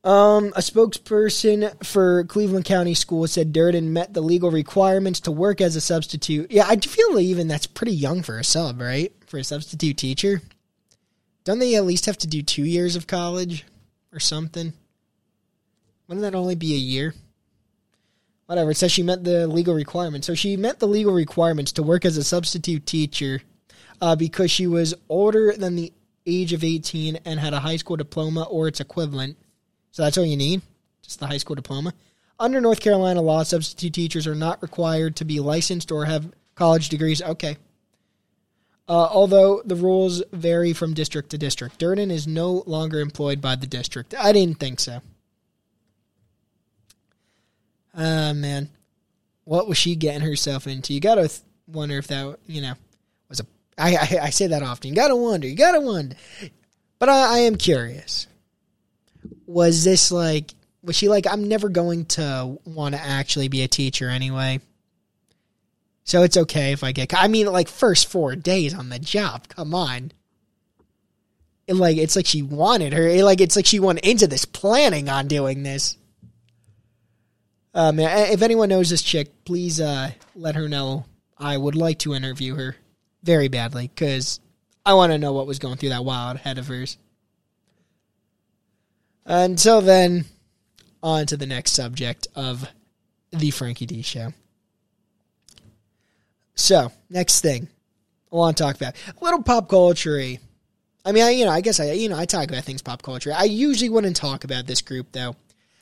[SPEAKER 1] Um, a spokesperson for Cleveland County Schools said Durden met the legal requirements to work as a substitute. Yeah, I feel even that's pretty young for a sub, right? For a substitute teacher. Don't they at least have to do two years of college or something? Wouldn't that only be a year? Whatever. It says she met the legal requirements. So she met the legal requirements to work as a substitute teacher uh, because she was older than the age of 18 and had a high school diploma or its equivalent. So that's all you need, just the high school diploma. Under North Carolina law, substitute teachers are not required to be licensed or have college degrees. Okay. Uh, although the rules vary from district to district, Durden is no longer employed by the district. I didn't think so. Uh, man. What was she getting herself into? You gotta th- wonder if that, you know, was a. I, I, I say that often. You gotta wonder. You gotta wonder. But I, I am curious. Was this like. Was she like, I'm never going to want to actually be a teacher anyway? So it's okay if I get. I mean, like, first four days on the job. Come on. It, like, it's like she wanted her. It, like, it's like she went into this planning on doing this. Um, if anyone knows this chick, please uh, let her know. I would like to interview her very badly because I want to know what was going through that wild head of hers. Until then, on to the next subject of the Frankie D show. So, next thing I want to talk about a little pop culture. I mean, I, you know, I guess I, you know, I talk about things pop culture. I usually wouldn't talk about this group though.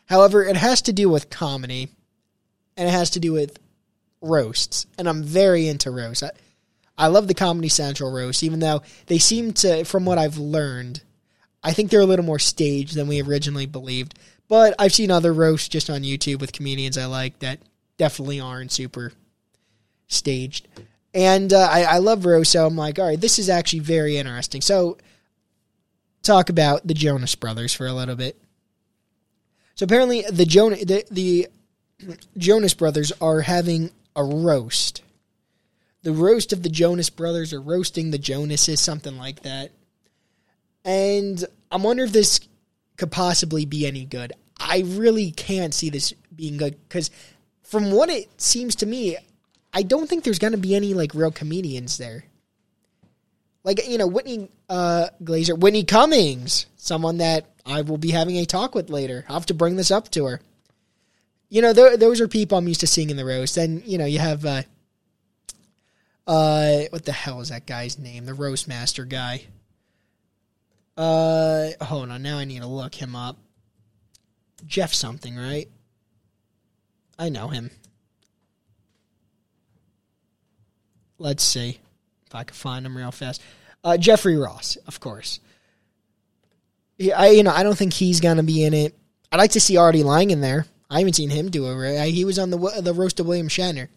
[SPEAKER 1] However, it has to do with comedy and it has to do with roasts. And I'm very into roasts. I, I love the Comedy Central roast, even though they seem to, from what I've learned, I think they're a little more staged than we originally believed. But I've seen other roasts just on YouTube with comedians I like that definitely aren't super staged. And uh, I, I love roast, so I'm like, all right, this is actually very interesting. So, talk about the Jonas Brothers for a little bit. So apparently, the the, the Jonas Brothers are having a roast. The roast of the Jonas Brothers or roasting the Jonases, something like that. And I'm wondering if this could possibly be any good. I really can't see this being good because, from what it seems to me, I don't think there's going to be any like real comedians there. Like you know, Whitney uh, Glaser, Whitney Cummings, someone that I will be having a talk with later. I'll have to bring this up to her. You know, th- those are people I'm used to seeing in the roast. And, you know, you have, uh, uh, what the hell is that guy's name? The roast master guy. Uh, hold on. Now I need to look him up. Jeff something, right? I know him. Let's see if I can find him real fast. Uh, Jeffrey Ross, of course. Yeah, I you know I don't think he's gonna be in it. I'd like to see Artie Lange in there. I haven't seen him do it. He was on the the roast of William Shatner.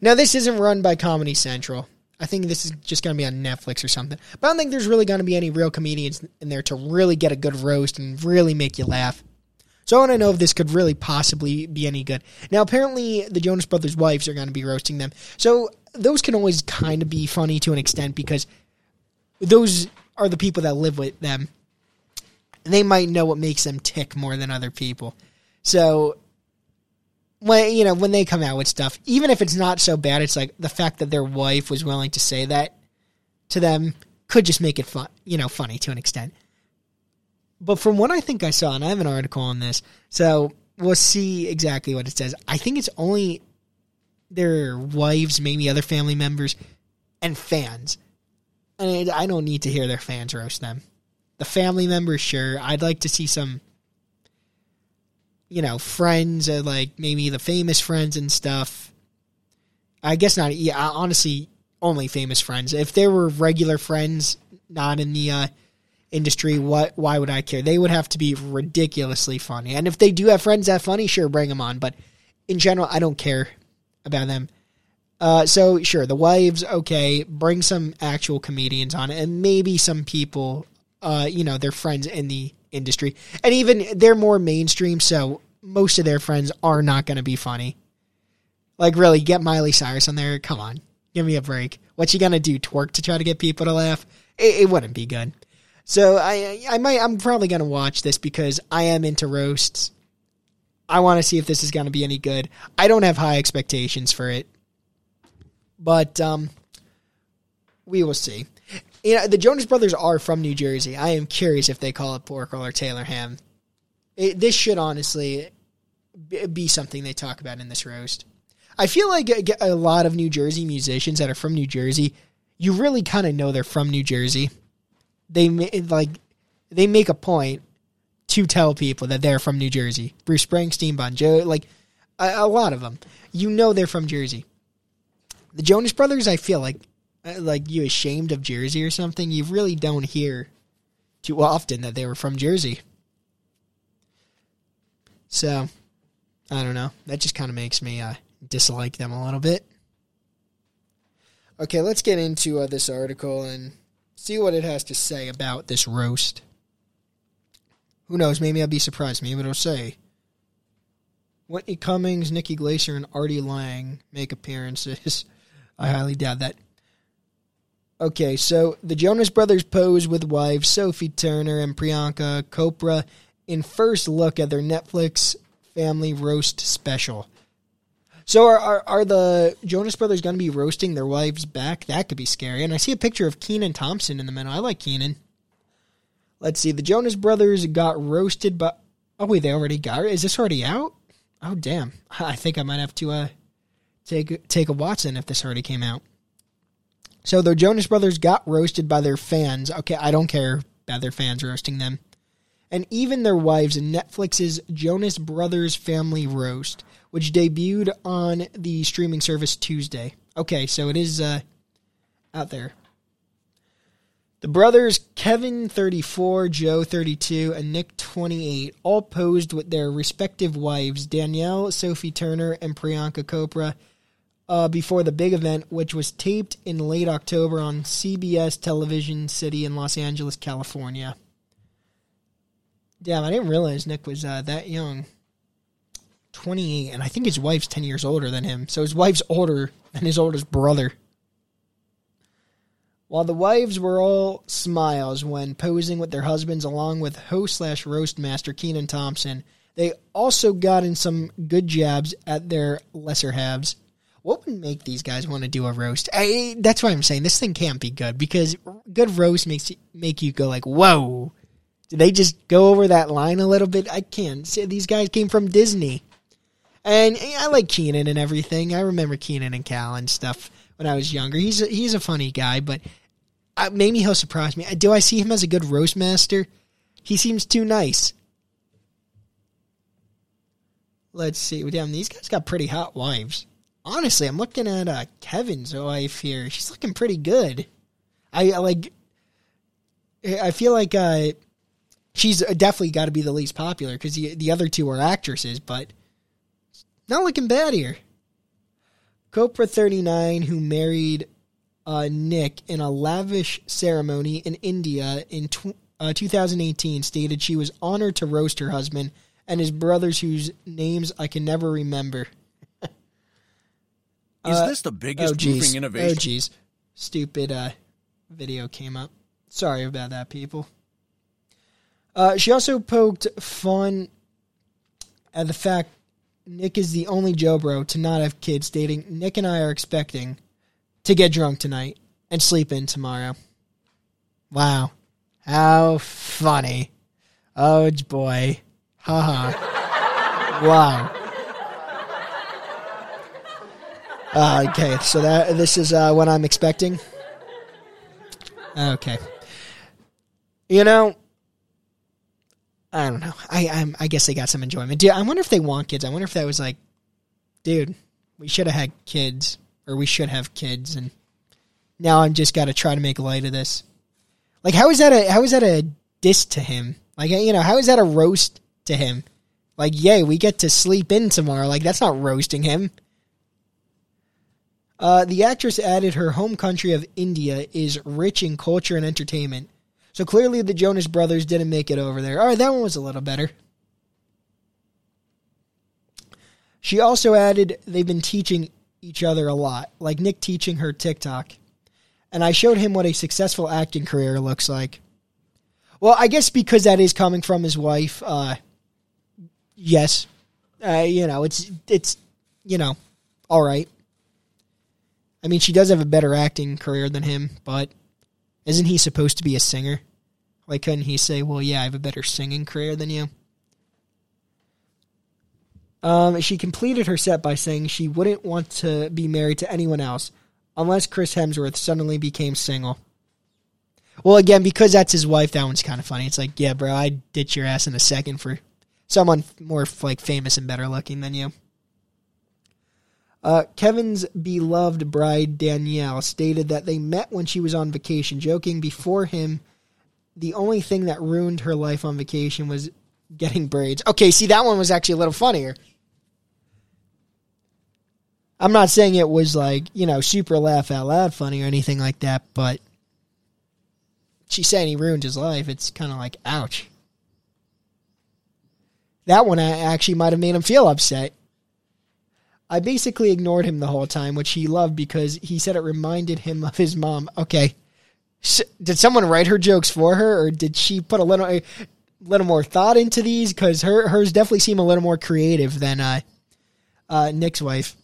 [SPEAKER 1] Now this isn't run by Comedy Central. I think this is just gonna be on Netflix or something. But I don't think there's really gonna be any real comedians in there to really get a good roast and really make you laugh. So I want to know if this could really possibly be any good. Now apparently the Jonas Brothers' wives are gonna be roasting them. So those can always kind of be funny to an extent because those are the people that live with them they might know what makes them tick more than other people. So when you know when they come out with stuff, even if it's not so bad, it's like the fact that their wife was willing to say that to them could just make it fun, you know, funny to an extent. But from what I think I saw, and I have an article on this, so we'll see exactly what it says. I think it's only their wives, maybe other family members, and fans. And I don't need to hear their fans roast them. The family members, sure. I'd like to see some, you know, friends, or like maybe the famous friends and stuff. I guess not. Yeah, honestly, only famous friends. If there were regular friends, not in the uh, industry, what? Why would I care? They would have to be ridiculously funny. And if they do have friends that funny, sure, bring them on. But in general, I don't care about them. Uh, so sure, the wives, okay, bring some actual comedians on, and maybe some people, uh, you know, their friends in the industry, and even they're more mainstream, so most of their friends are not going to be funny. Like, really, get Miley Cyrus on there. Come on, give me a break. What's she gonna do? Twerk to try to get people to laugh? It, it wouldn't be good. So I, I might, I'm probably gonna watch this because I am into roasts. I want to see if this is gonna be any good. I don't have high expectations for it, but um, we will see. You know, the Jonas Brothers are from New Jersey. I am curious if they call it pork roll or Taylor ham. It, this should honestly be- something they talk about in this roast. I feel like a a lot of New Jersey musicians that are from New Jersey, you really kind of know they're from New Jersey. They like they make a point to tell people that they're from New Jersey. Bruce Springsteen, Bon Jovi, like a, a lot of them, you know they're from Jersey. The Jonas Brothers, I feel like like you ashamed of Jersey or something. You really don't hear too often that they were from Jersey. So, I don't know. That just kind of makes me uh, dislike them a little bit. Okay, let's get into uh, this article and see what it has to say about this roast. Who knows? Maybe I'll be surprised. Maybe it'll say Whitney Cummings, Nikki Glaser, and Artie Lange make appearances. I highly doubt that. Okay, so the Jonas Brothers pose with wives Sophie Turner and Priyanka Chopra in first look at their Netflix family roast special. So are are, are the Jonas Brothers going to be roasting their wives back? That could be scary. And I see a picture of Kenan Thompson in the middle. I like Kenan. Let's see. The Jonas Brothers got roasted, but oh wait, they already got it. Is this already out? Oh damn! I think I might have to uh take take a Watson if this already came out. So the Jonas Brothers got roasted by their fans. Okay, I don't care about their fans roasting them. And even their wives in Netflix's Jonas Brothers Family Roast, which debuted on the streaming service Tuesday. Okay, so it is uh, out there. The brothers Kevin 34, Joe 32, and Nick 28 all posed with their respective wives Danielle, Sophie Turner, and Priyanka Chopra uh, before the big event, which was taped in late October on CBS Television City in Los Angeles, California. Damn, I didn't realize Nick was uh, that young. 28, and I think his wife's 10 years older than him. So his wife's older than his oldest brother. While the wives were all smiles when posing with their husbands along with host slash roast master Kenan Thompson, they also got in some good jabs at their lesser halves. What would make these guys want to do a roast? I, that's why I'm saying this thing can't be good because good roast makes you, make you go like, "Whoa!" Did they just go over that line a little bit? I can't. See, these guys came from Disney, and I like Kenan and everything. I remember Kenan and Kel and stuff when I was younger. He's a, he's a funny guy, but uh, maybe he'll surprise me. Do I see him as a good roast master? He seems too nice. Let's see. Damn, these guys got pretty hot wives. Honestly, I'm looking at uh, Kevin's wife here. She's looking pretty good. I, like. I feel like uh, she's definitely got to be the least popular because the the other two are actresses, but not looking bad here. Chopra 39, who married uh, Nick in a lavish ceremony in India in tw- uh, 2018, stated she was honored to roast her husband and his brothers, whose names I can never remember.
[SPEAKER 4] Is
[SPEAKER 1] Uh,
[SPEAKER 4] this the biggest
[SPEAKER 1] oh, geez.
[SPEAKER 4] roofing innovation?
[SPEAKER 1] Oh, geez. Stupid uh, video came up. Sorry about that, people. Uh, she also poked fun at the fact Nick is the only Joe bro to not have kids, stating, Nick and I are expecting to get drunk tonight. and sleep in tomorrow. Wow. How funny. Oh boy. Haha. wow. Uh, okay, so that this is uh, what I'm expecting. Okay. You know, I don't know. I I'm, I guess they got some enjoyment. Dude, I wonder if they want kids. I wonder if that was like, dude, we should have had kids, or we should have kids, and now I'm just got to try to make light of this. Like, how is that a how is that a diss to him? Like, you know, how is that a roast to him? Like, yay, we get to sleep in tomorrow. Like, that's not roasting him. Uh, the actress added her home country of India is rich in culture and entertainment. So clearly the Jonas Brothers didn't make it over there. All right, that one was a little better. She also added they've been teaching each other a lot, like Nick teaching her TikTok. And I showed him what a successful acting career looks like. Well, I guess because that is coming from his wife, uh, yes. Uh, you know, it's it's you know, all right. I mean, she does have a better acting career than him, but isn't he supposed to be a singer? Like, couldn't he say, "Well, yeah, I have a better singing career than you"? Um, she completed her set by saying she wouldn't want to be married to anyone else unless Chris Hemsworth suddenly became single. Well, again, because that's his wife, that one's kind of funny. It's like, yeah, bro, I'd ditch your ass in a second for someone more like famous and better looking than you. Uh, Kevin's beloved bride Danielle stated that they met when she was on vacation, joking before him. The only thing that ruined her life on vacation was getting braids. Okay, see that one was actually a little funnier. I'm not saying it was like you know super laugh out loud funny or anything like that, but she's saying he ruined his life. It's kind of like ouch. That one actually might have made him feel upset. I basically ignored him the whole time, which he loved because he said it reminded him of his mom. Okay, did someone write her jokes for her, or did she put a little, a little more thought into these? Because her hers definitely seem a little more creative than uh, uh, Nick's wife,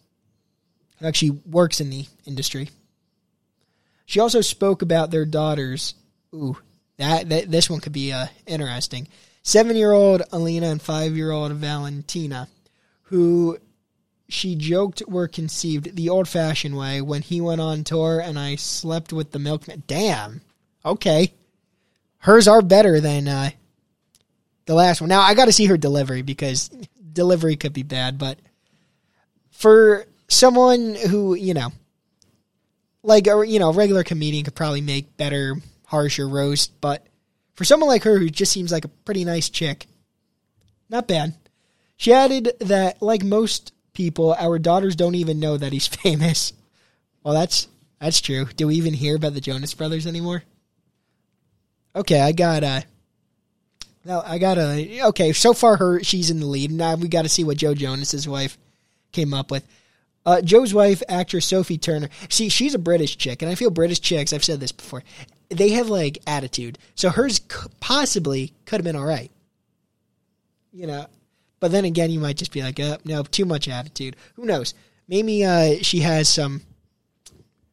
[SPEAKER 1] who actually works in the industry. She also spoke about their daughters. Ooh, that, that this one could be uh, interesting. Seven year old Alena and five year old Valentina, who she joked were conceived the old fashioned way when he went on tour and I slept with the milkman. Damn. Okay. Hers are better than uh, the last one. Now, I got to see her delivery because delivery could be bad, but for someone who, you know, like a you know, regular comedian could probably make better, harsher roast, but for someone like her who just seems like a pretty nice chick, not bad. She added that, like most people, our daughters don't even know that he's famous. Well, that's that's true. Do we even hear about the Jonas Brothers anymore? Okay, I got uh no, I got a okay. So far, her she's in the lead. Now we got to see what Joe Jonas's wife came up with. Uh, Joe's wife, actress Sophie Turner. See, she's a British chick, and I feel British chicks. I've said this before. They have like attitude, so hers possibly could have been all right. You know, but then again, you might just be like, uh, no, too much attitude. Who knows? Maybe uh, she has some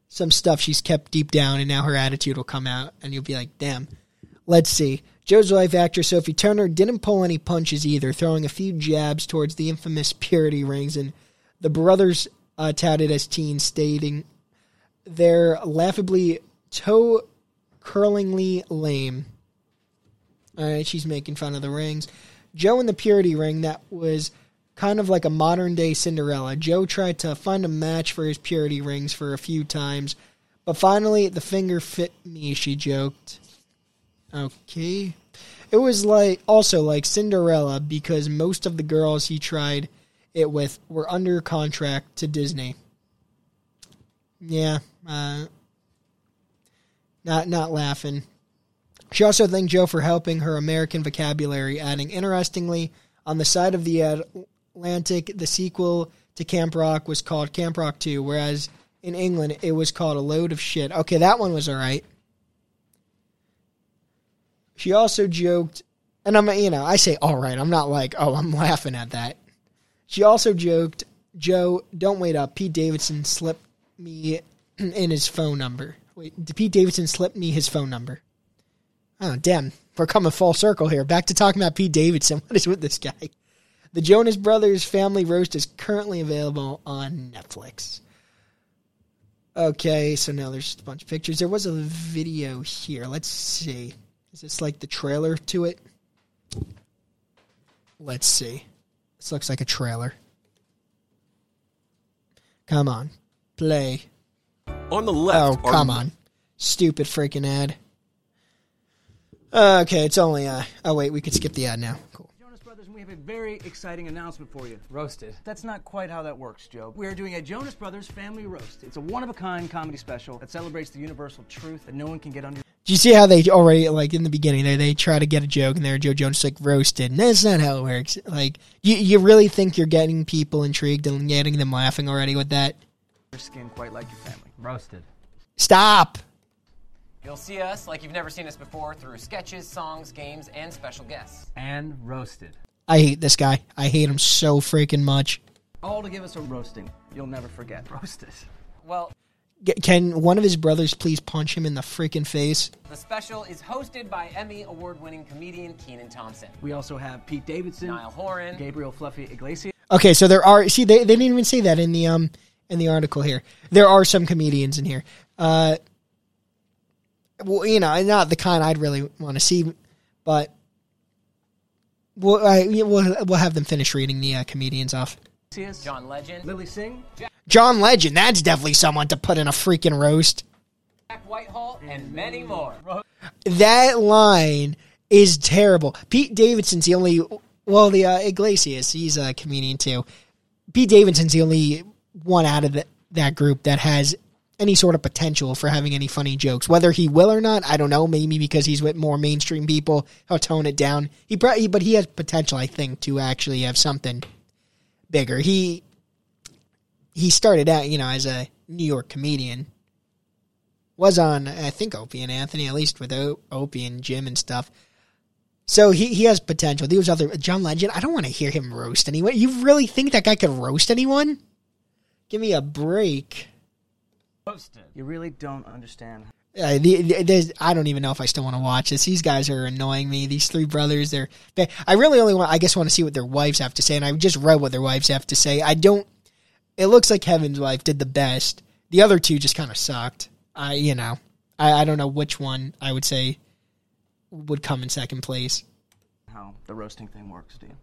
[SPEAKER 1] some stuff she's kept deep down, and now her attitude will come out, and you'll be like, damn. Let's see. Joe's wife, actor Sophie Turner, didn't pull any punches either, throwing a few jabs towards the infamous purity rings, and the brothers uh, touted as teens, stating they're laughably toe curlingly lame. All right, she's making fun of the rings. Joe and the purity ring that was kind of like a modern day Cinderella. Joe tried to find a match for his purity rings for a few times, but finally the finger fit me, she joked. Okay. It was like also like Cinderella because most of the girls he tried it with were under contract to Disney. Yeah, uh, not not laughing. She also thanked Joe for helping her American vocabulary, adding, interestingly, on the side of the Atlantic, the sequel to Camp Rock was called Camp Rock 2, whereas in England it was called A Load of Shit. Okay, that one was alright. She also joked, and I'm, you know, I say alright, I'm not like, oh, I'm laughing at that. She also joked, Joe, don't wait up. Pete Davidson slipped me in his phone number. Wait, Pete Davidson slipped me his phone number. Oh, damn. We're coming full circle here. Back to talking about Pete Davidson. What is with this guy? The Jonas Brothers Family Roast is currently available on Netflix. Okay, so now there's a bunch of pictures. There was a video here. Let's see. Is this like the trailer to it? Let's see. This looks like a trailer. Come on. Play.
[SPEAKER 4] On the left, Oh,
[SPEAKER 1] come on. Stupid freaking ad. Uh, okay, it's only uh oh wait, we could skip the ad now. Cool.
[SPEAKER 5] Jonas Brothers, and we have a very exciting announcement for you. Roasted. That's not quite how that works, Joe. We are doing a Jonas Brothers Family Roast. It's a one of a kind comedy special that celebrates the universal truth that no one can get under.
[SPEAKER 1] Do you see how they already like in the beginning they they try to get a joke and there Joe Jonas like roasted and that's not how it works. Like you you really think you're getting people intrigued and getting them laughing already with that?
[SPEAKER 5] your skin quite like your family.
[SPEAKER 6] Roasted.
[SPEAKER 1] Stop.
[SPEAKER 6] You'll see us like you've never seen us before through sketches, songs, games, and special guests.
[SPEAKER 7] and roasted.
[SPEAKER 1] I hate this guy. I hate him so freaking much.
[SPEAKER 5] All to give us a roasting you'll never forget.
[SPEAKER 7] Roasted.
[SPEAKER 6] Well,
[SPEAKER 1] G- Can one of his brothers please punch him in the freaking face?
[SPEAKER 6] the special is hosted by Emmy award winning comedian Kenan Thompson,
[SPEAKER 5] We also have Pete Davidson,
[SPEAKER 6] Niall Horan,
[SPEAKER 5] Gabriel Fluffy Iglesias,
[SPEAKER 1] Okay, so there are see they, they didn't even say that in the um in the article here. There are some comedians in here. Uh well, you know, not the kind I'd really want to see, but we'll, I, we'll we'll have them finish reading the uh, comedians off.
[SPEAKER 6] John Legend,
[SPEAKER 5] Lilly Singh,
[SPEAKER 1] John Legend, that's definitely someone to put in a freaking roast.
[SPEAKER 6] Jack Whitehall, and many more.
[SPEAKER 1] That line is terrible. Pete Davidson's the only well, the uh, Iglesias, he's a comedian too. Pete Davidson's the only one out of the, that group that has any sort of potential for having any funny jokes. Whether he will or not, I don't know. Maybe because he's with more mainstream people, he'll tone it down. He, probably, but he has potential, I think, to actually have something bigger. He he started out, you know, as a New York comedian. Was on, I think, Opie and Anthony, at least with o- Opie and Jim and stuff. So he, he has potential. These other John Legend, I don't want to hear him roast anyone. You really think that guy could roast anyone? Give me a break.
[SPEAKER 7] Roasted.
[SPEAKER 5] you really don't understand.
[SPEAKER 1] Uh, the, the, I don't even know if I still want to watch this. These guys are annoying me. These three brothers, they're. They, I really only want. I guess want to see what their wives have to say, and I just read what their wives have to say. I don't. It looks like Kevin's wife did the best. The other two just kind of sucked. I, you know, I, I don't know which one I would say would come in second place.
[SPEAKER 5] How the roasting thing works, do you?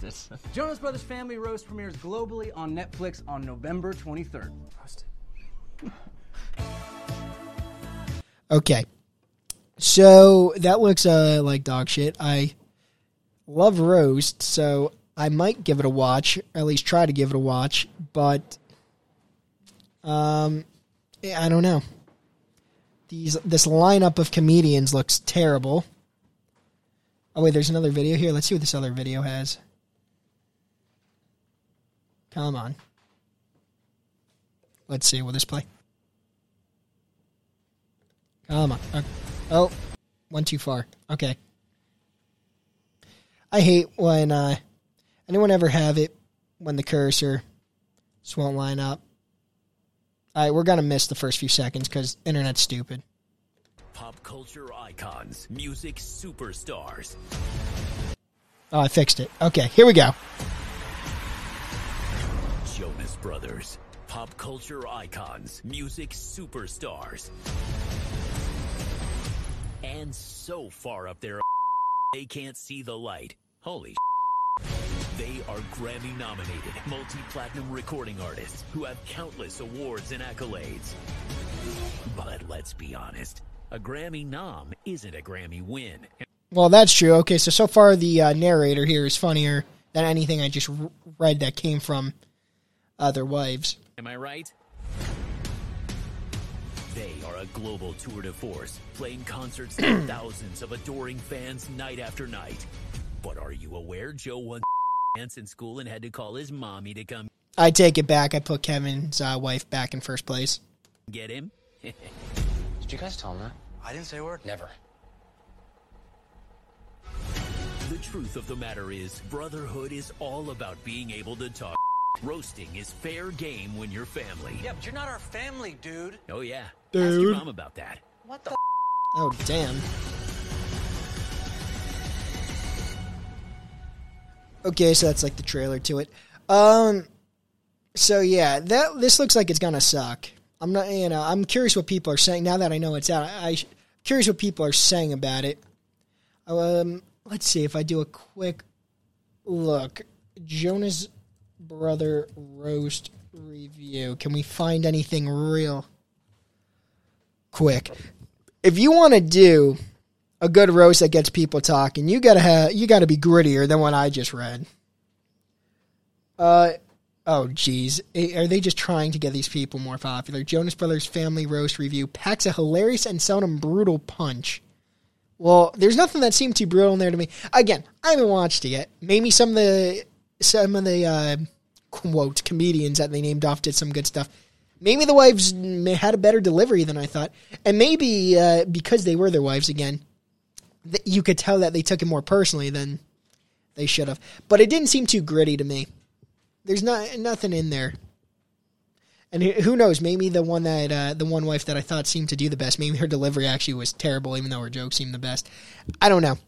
[SPEAKER 7] this.
[SPEAKER 5] Jonas Brothers Family Roast premieres globally on Netflix on November 23rd.
[SPEAKER 7] Roasted.
[SPEAKER 1] Okay. So that looks uh, like dog shit. I love roast, so I might give it a watch, at least try to give it a watch, but um I don't know. These this lineup of comedians looks terrible. Oh wait, there's another video here. Let's see what this other video has. Come on. Let's see. Will this play? On. Okay. Oh, went too far. Okay. I hate when uh, anyone ever have it when the cursor just won't line up. All right, we're gonna miss the first few seconds because internet's stupid.
[SPEAKER 8] Pop culture icons, music superstars.
[SPEAKER 1] Oh, I fixed it. Okay, here we go.
[SPEAKER 8] Jonas Brothers. Pop culture icons, music superstars. And so far up there, they can't see the light. Holy They are Grammy nominated, multi platinum recording artists who have countless awards and accolades. But let's be honest, a Grammy nom isn't a Grammy win.
[SPEAKER 1] Well, that's true. Okay, so so far the uh, narrator here is funnier than anything I just r- read that came from other wives.
[SPEAKER 8] Am I right? They are a global tour de force, playing concerts to thousands of adoring fans night after night. But are you aware Joe won dance in school and had to call his mommy to come
[SPEAKER 1] I take it back. I put Kevin's uh, wife back in first place.
[SPEAKER 8] get him?
[SPEAKER 6] Did you guys tell him that?
[SPEAKER 4] I didn't say a word.
[SPEAKER 6] Never.
[SPEAKER 8] The truth of the matter is, brotherhood is all about being able to talk Roasting is fair game when you're family.
[SPEAKER 5] Yeah, but you're not our family, dude.
[SPEAKER 8] Oh yeah. Dude. Ask
[SPEAKER 1] Dude.
[SPEAKER 8] your mom about that.
[SPEAKER 5] What the?
[SPEAKER 1] Oh damn. Okay, so that's like the trailer to it. Um so yeah, that this looks like it's gonna suck. I'm not you know, I'm curious what people are saying now that I know it's out. I, I curious what people are saying about it. Um let's see if I do a quick look. Jonas Brother roast review. Can we find anything real quick? if you want to do a good roast that gets people talking, you gotta have you gotta be grittier than what I just read. Uh oh geez, are they just trying to get these people more popular? Jonas Brothers Family Roast Review packs a hilarious and seldom brutal punch. Well, there's nothing that seemed too brutal in there to me. Again, I haven't watched it yet. Maybe some of the some of the uh, quote comedians that they named off did some good stuff. Maybe the wives had a better delivery than I thought, and maybe uh, because they were their wives again, th- you could tell that they took it more personally than they should have. But it didn't seem too gritty to me. There's not nothing in there. And who- knows? Maybe the one that uh, the one wife that I thought seemed to do the best. Maybe her delivery actually was terrible, even though her jokes seemed the best. I don't know.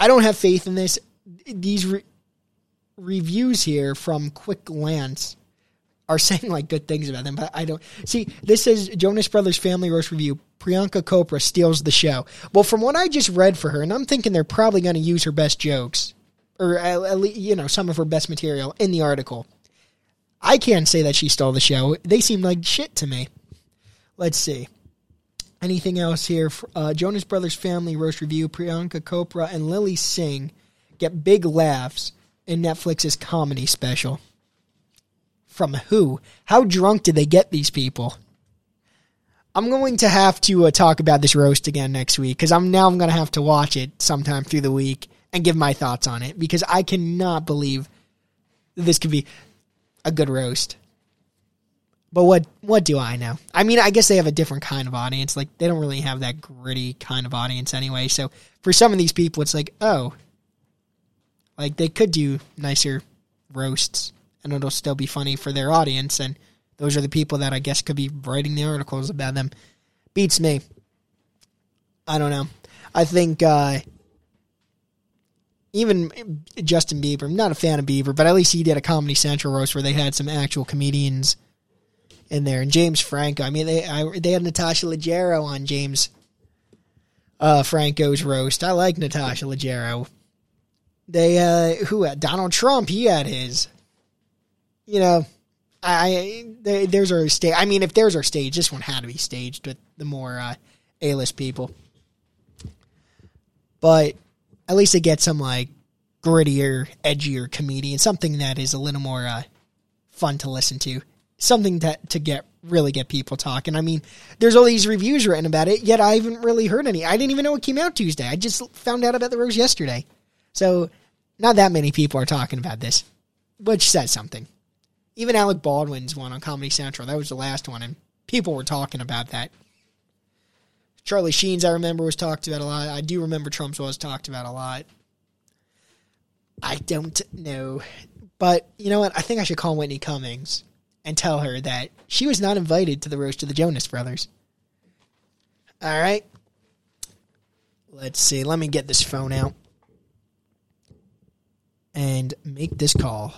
[SPEAKER 1] I don't have faith in this. These re- reviews here from Quick Glance are saying like good things about them, but I don't see. This is Jonas Brothers Family Roast Review. Priyanka Chopra steals the show. Well, from what I just read for her, and I'm thinking they're probably going to use her best jokes, or at, at least you know some of her best material in the article. I can't say that she stole the show. They seem like shit to me. Let's see. Anything else here? Uh, Jonas Brothers Family Roast Review. Priyanka Chopra and Lilly Singh get big laughs in Netflix's comedy special. From who? How drunk did they get these people? I'm going to have to uh, talk about this roast again next week because I'm now I'm going to have to watch it sometime through the week and give my thoughts on it because I cannot believe this could be a good roast. But what what do I know? I mean, I guess they have a different kind of audience. Like they don't really have that gritty kind of audience anyway. So for some of these people, it's like, oh, like they could do nicer roasts, and it'll still be funny for their audience. And those are the people that I guess could be writing the articles about them. Beats me. I don't know. I think uh, even Justin Bieber. I'm not a fan of Bieber, but at least he did a Comedy Central roast where they had some actual comedians in there. And James Franco. I mean, they I, they had Natasha Leggero on James uh, Franco's roast. I like Natasha Leggero. They uh, who had Donald Trump? He had his. You know, I they, there's our stage. I mean, if there's our stage, this one had to be staged with the more uh, A-list people. But at least they get some like grittier, edgier comedian, something that is a little more uh, fun to listen to, something that to get really get people talking. I mean, there's all these reviews written about it, yet I haven't really heard any. I didn't even know it came out Tuesday. I just found out about the rose yesterday, so not that many people are talking about this, which says something. Even Alec Baldwin's one on Comedy Central. That was the last one, and people were talking about that. Charlie Sheen's, I remember, was talked about a lot. I do remember Trump's was talked about a lot. I don't know. But you know what? I think I should call Whitney Cummings and tell her that she was not invited to the roast of the Jonas Brothers. All right. Let's see. Let me get this phone out and make this call.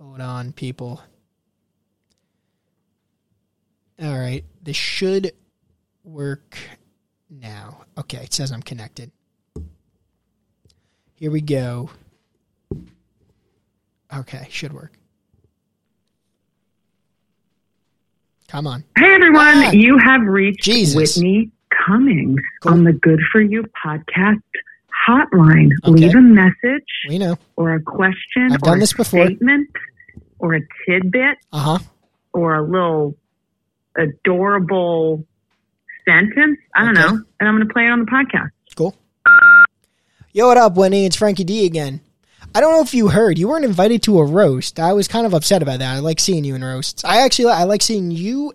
[SPEAKER 1] Hold on, people. All right. This should work now. Okay, it says I'm connected. Here we go. Okay, should work. Come on.
[SPEAKER 4] Hey everyone,
[SPEAKER 1] Ah.
[SPEAKER 4] you have reached
[SPEAKER 1] Jesus.
[SPEAKER 4] Whitney Cummings
[SPEAKER 1] Cool.
[SPEAKER 4] on the Good For You podcast hotline.
[SPEAKER 1] Okay.
[SPEAKER 4] Leave a message
[SPEAKER 1] We know.
[SPEAKER 4] or a question
[SPEAKER 1] I've
[SPEAKER 4] or
[SPEAKER 1] done
[SPEAKER 4] a
[SPEAKER 1] this before.
[SPEAKER 4] statement or a tidbit
[SPEAKER 1] Uh huh.
[SPEAKER 4] or a little adorable sentence. I don't
[SPEAKER 1] Okay.
[SPEAKER 4] know. And I'm going to play it on the podcast.
[SPEAKER 1] Cool. Yo, what up, Winnie? It's Frankie D again. I don't know if you heard, you weren't invited to a roast. I was kind of upset about that. I like seeing you in roasts. I actually I like seeing you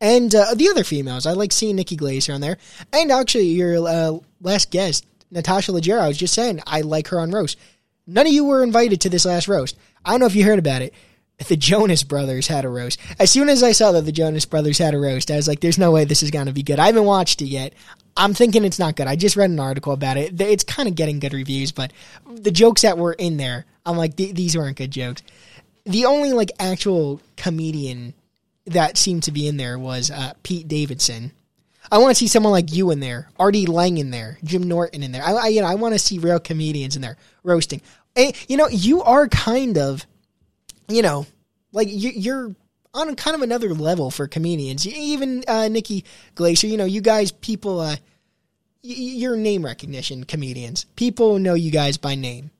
[SPEAKER 1] and uh, the other females. I like seeing Nikki Glazer on there, and actually your uh, last guest, Natasha Leggero. I was just saying I like her on roast. None of you were invited to this last roast. I don't know if you heard about it. The Jonas Brothers had a roast. As soon as I saw that the Jonas Brothers had a roast, I was like, "There's no way this is gonna be good." I haven't watched it yet. I'm thinking it's not good. I just read an article about it. It's kind of getting good reviews, but the jokes that were in there, I'm like, these weren't good jokes. The only like actual comedian that seemed to be in there was uh, Pete Davidson. I want to see someone like you in there, Artie Lange in there, Jim Norton in there. I, I you know I want to see real comedians in there roasting. And, you know, you are kind of, you know, like you, you're on kind of another level for comedians. Even uh, Nikki Glazer, you know, you guys, people, uh, y- y- you're name recognition comedians. People know you guys by name.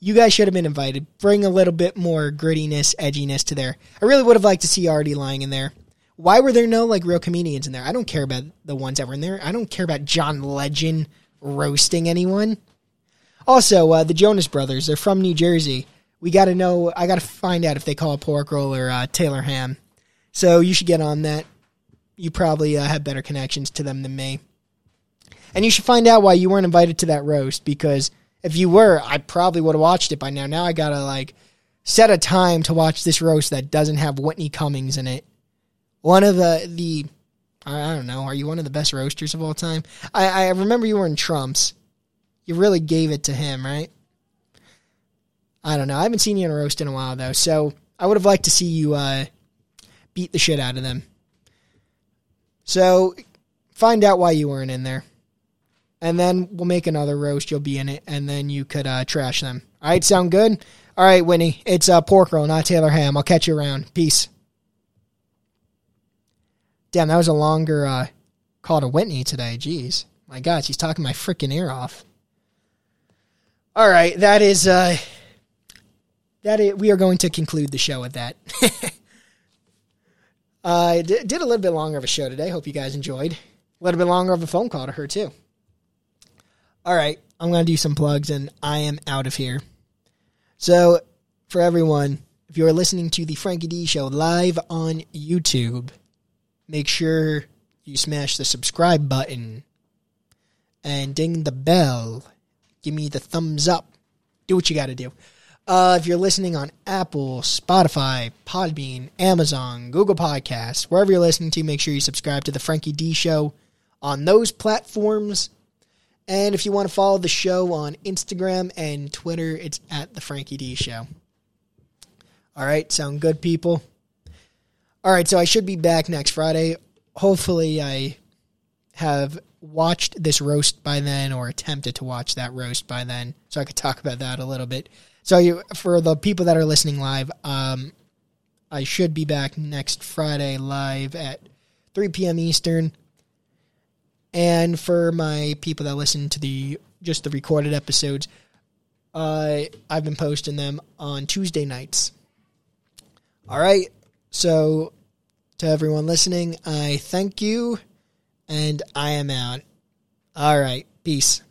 [SPEAKER 1] You guys should have been invited. Bring a little bit more grittiness, edginess to there. I really would have liked to see Artie lying in there. Why were there no like real comedians in there? I don't care about the ones that were in there. I don't care about John Legend roasting anyone. Also, uh, the Jonas Brothers, they're from New Jersey. We got to know, I got to find out if they call it pork roll or uh, Taylor ham. So you should get on that. You probably uh, have better connections to them than me. And you should find out why you weren't invited to that roast because if you were, I probably would have watched it by now. Now I got to like set a time to watch this roast that doesn't have Whitney Cummings in it. One of the, the, I don't know, are you one of the best roasters of all time? I, I remember you were in Trump's. You really gave it to him, right? I don't know. I haven't seen you in a roast in a while though, so I would have liked to see you uh, beat the shit out of them. So find out why you weren't in there, and then we'll make another roast. You'll be in it, and then you could uh, trash them. All right, sound good? All right, Winnie. It's uh, pork roll, not Taylor ham. I'll catch you around. Peace. Damn, that was a longer uh, call to Whitney today. Jeez, my God, she's talking my freaking ear off. All right, that is uh that is, we are going to conclude the show with that. I d- did a little bit longer of a show today. Hope you guys enjoyed. A little bit longer of a phone call to her too. All right, I'm going to do some plugs and I am out of here. So, for everyone, if you are listening to the Frankie D show live on YouTube, make sure you smash the subscribe button and ding the bell give me the thumbs up. Do what you got to do. Uh, if you're listening on Apple, Spotify, Podbean, Amazon, Google Podcasts, wherever you're listening to, make sure you subscribe to the Frankie D Show on those platforms. And if you want to follow the show on Instagram and Twitter, it's at the Frankie D Show. All right, sound good, people? All right, so I should be back next Friday. Hopefully, I have watched this roast by then or attempted to watch that roast by then so I could talk about that a little bit. So you, for the people that are listening live, um, I should be back next Friday live at 3 p.m. Eastern. And for my people that listen to the just the recorded episodes, uh, I've been posting them on Tuesday nights. All right. So to everyone listening, I thank you and I am out. All right. Peace.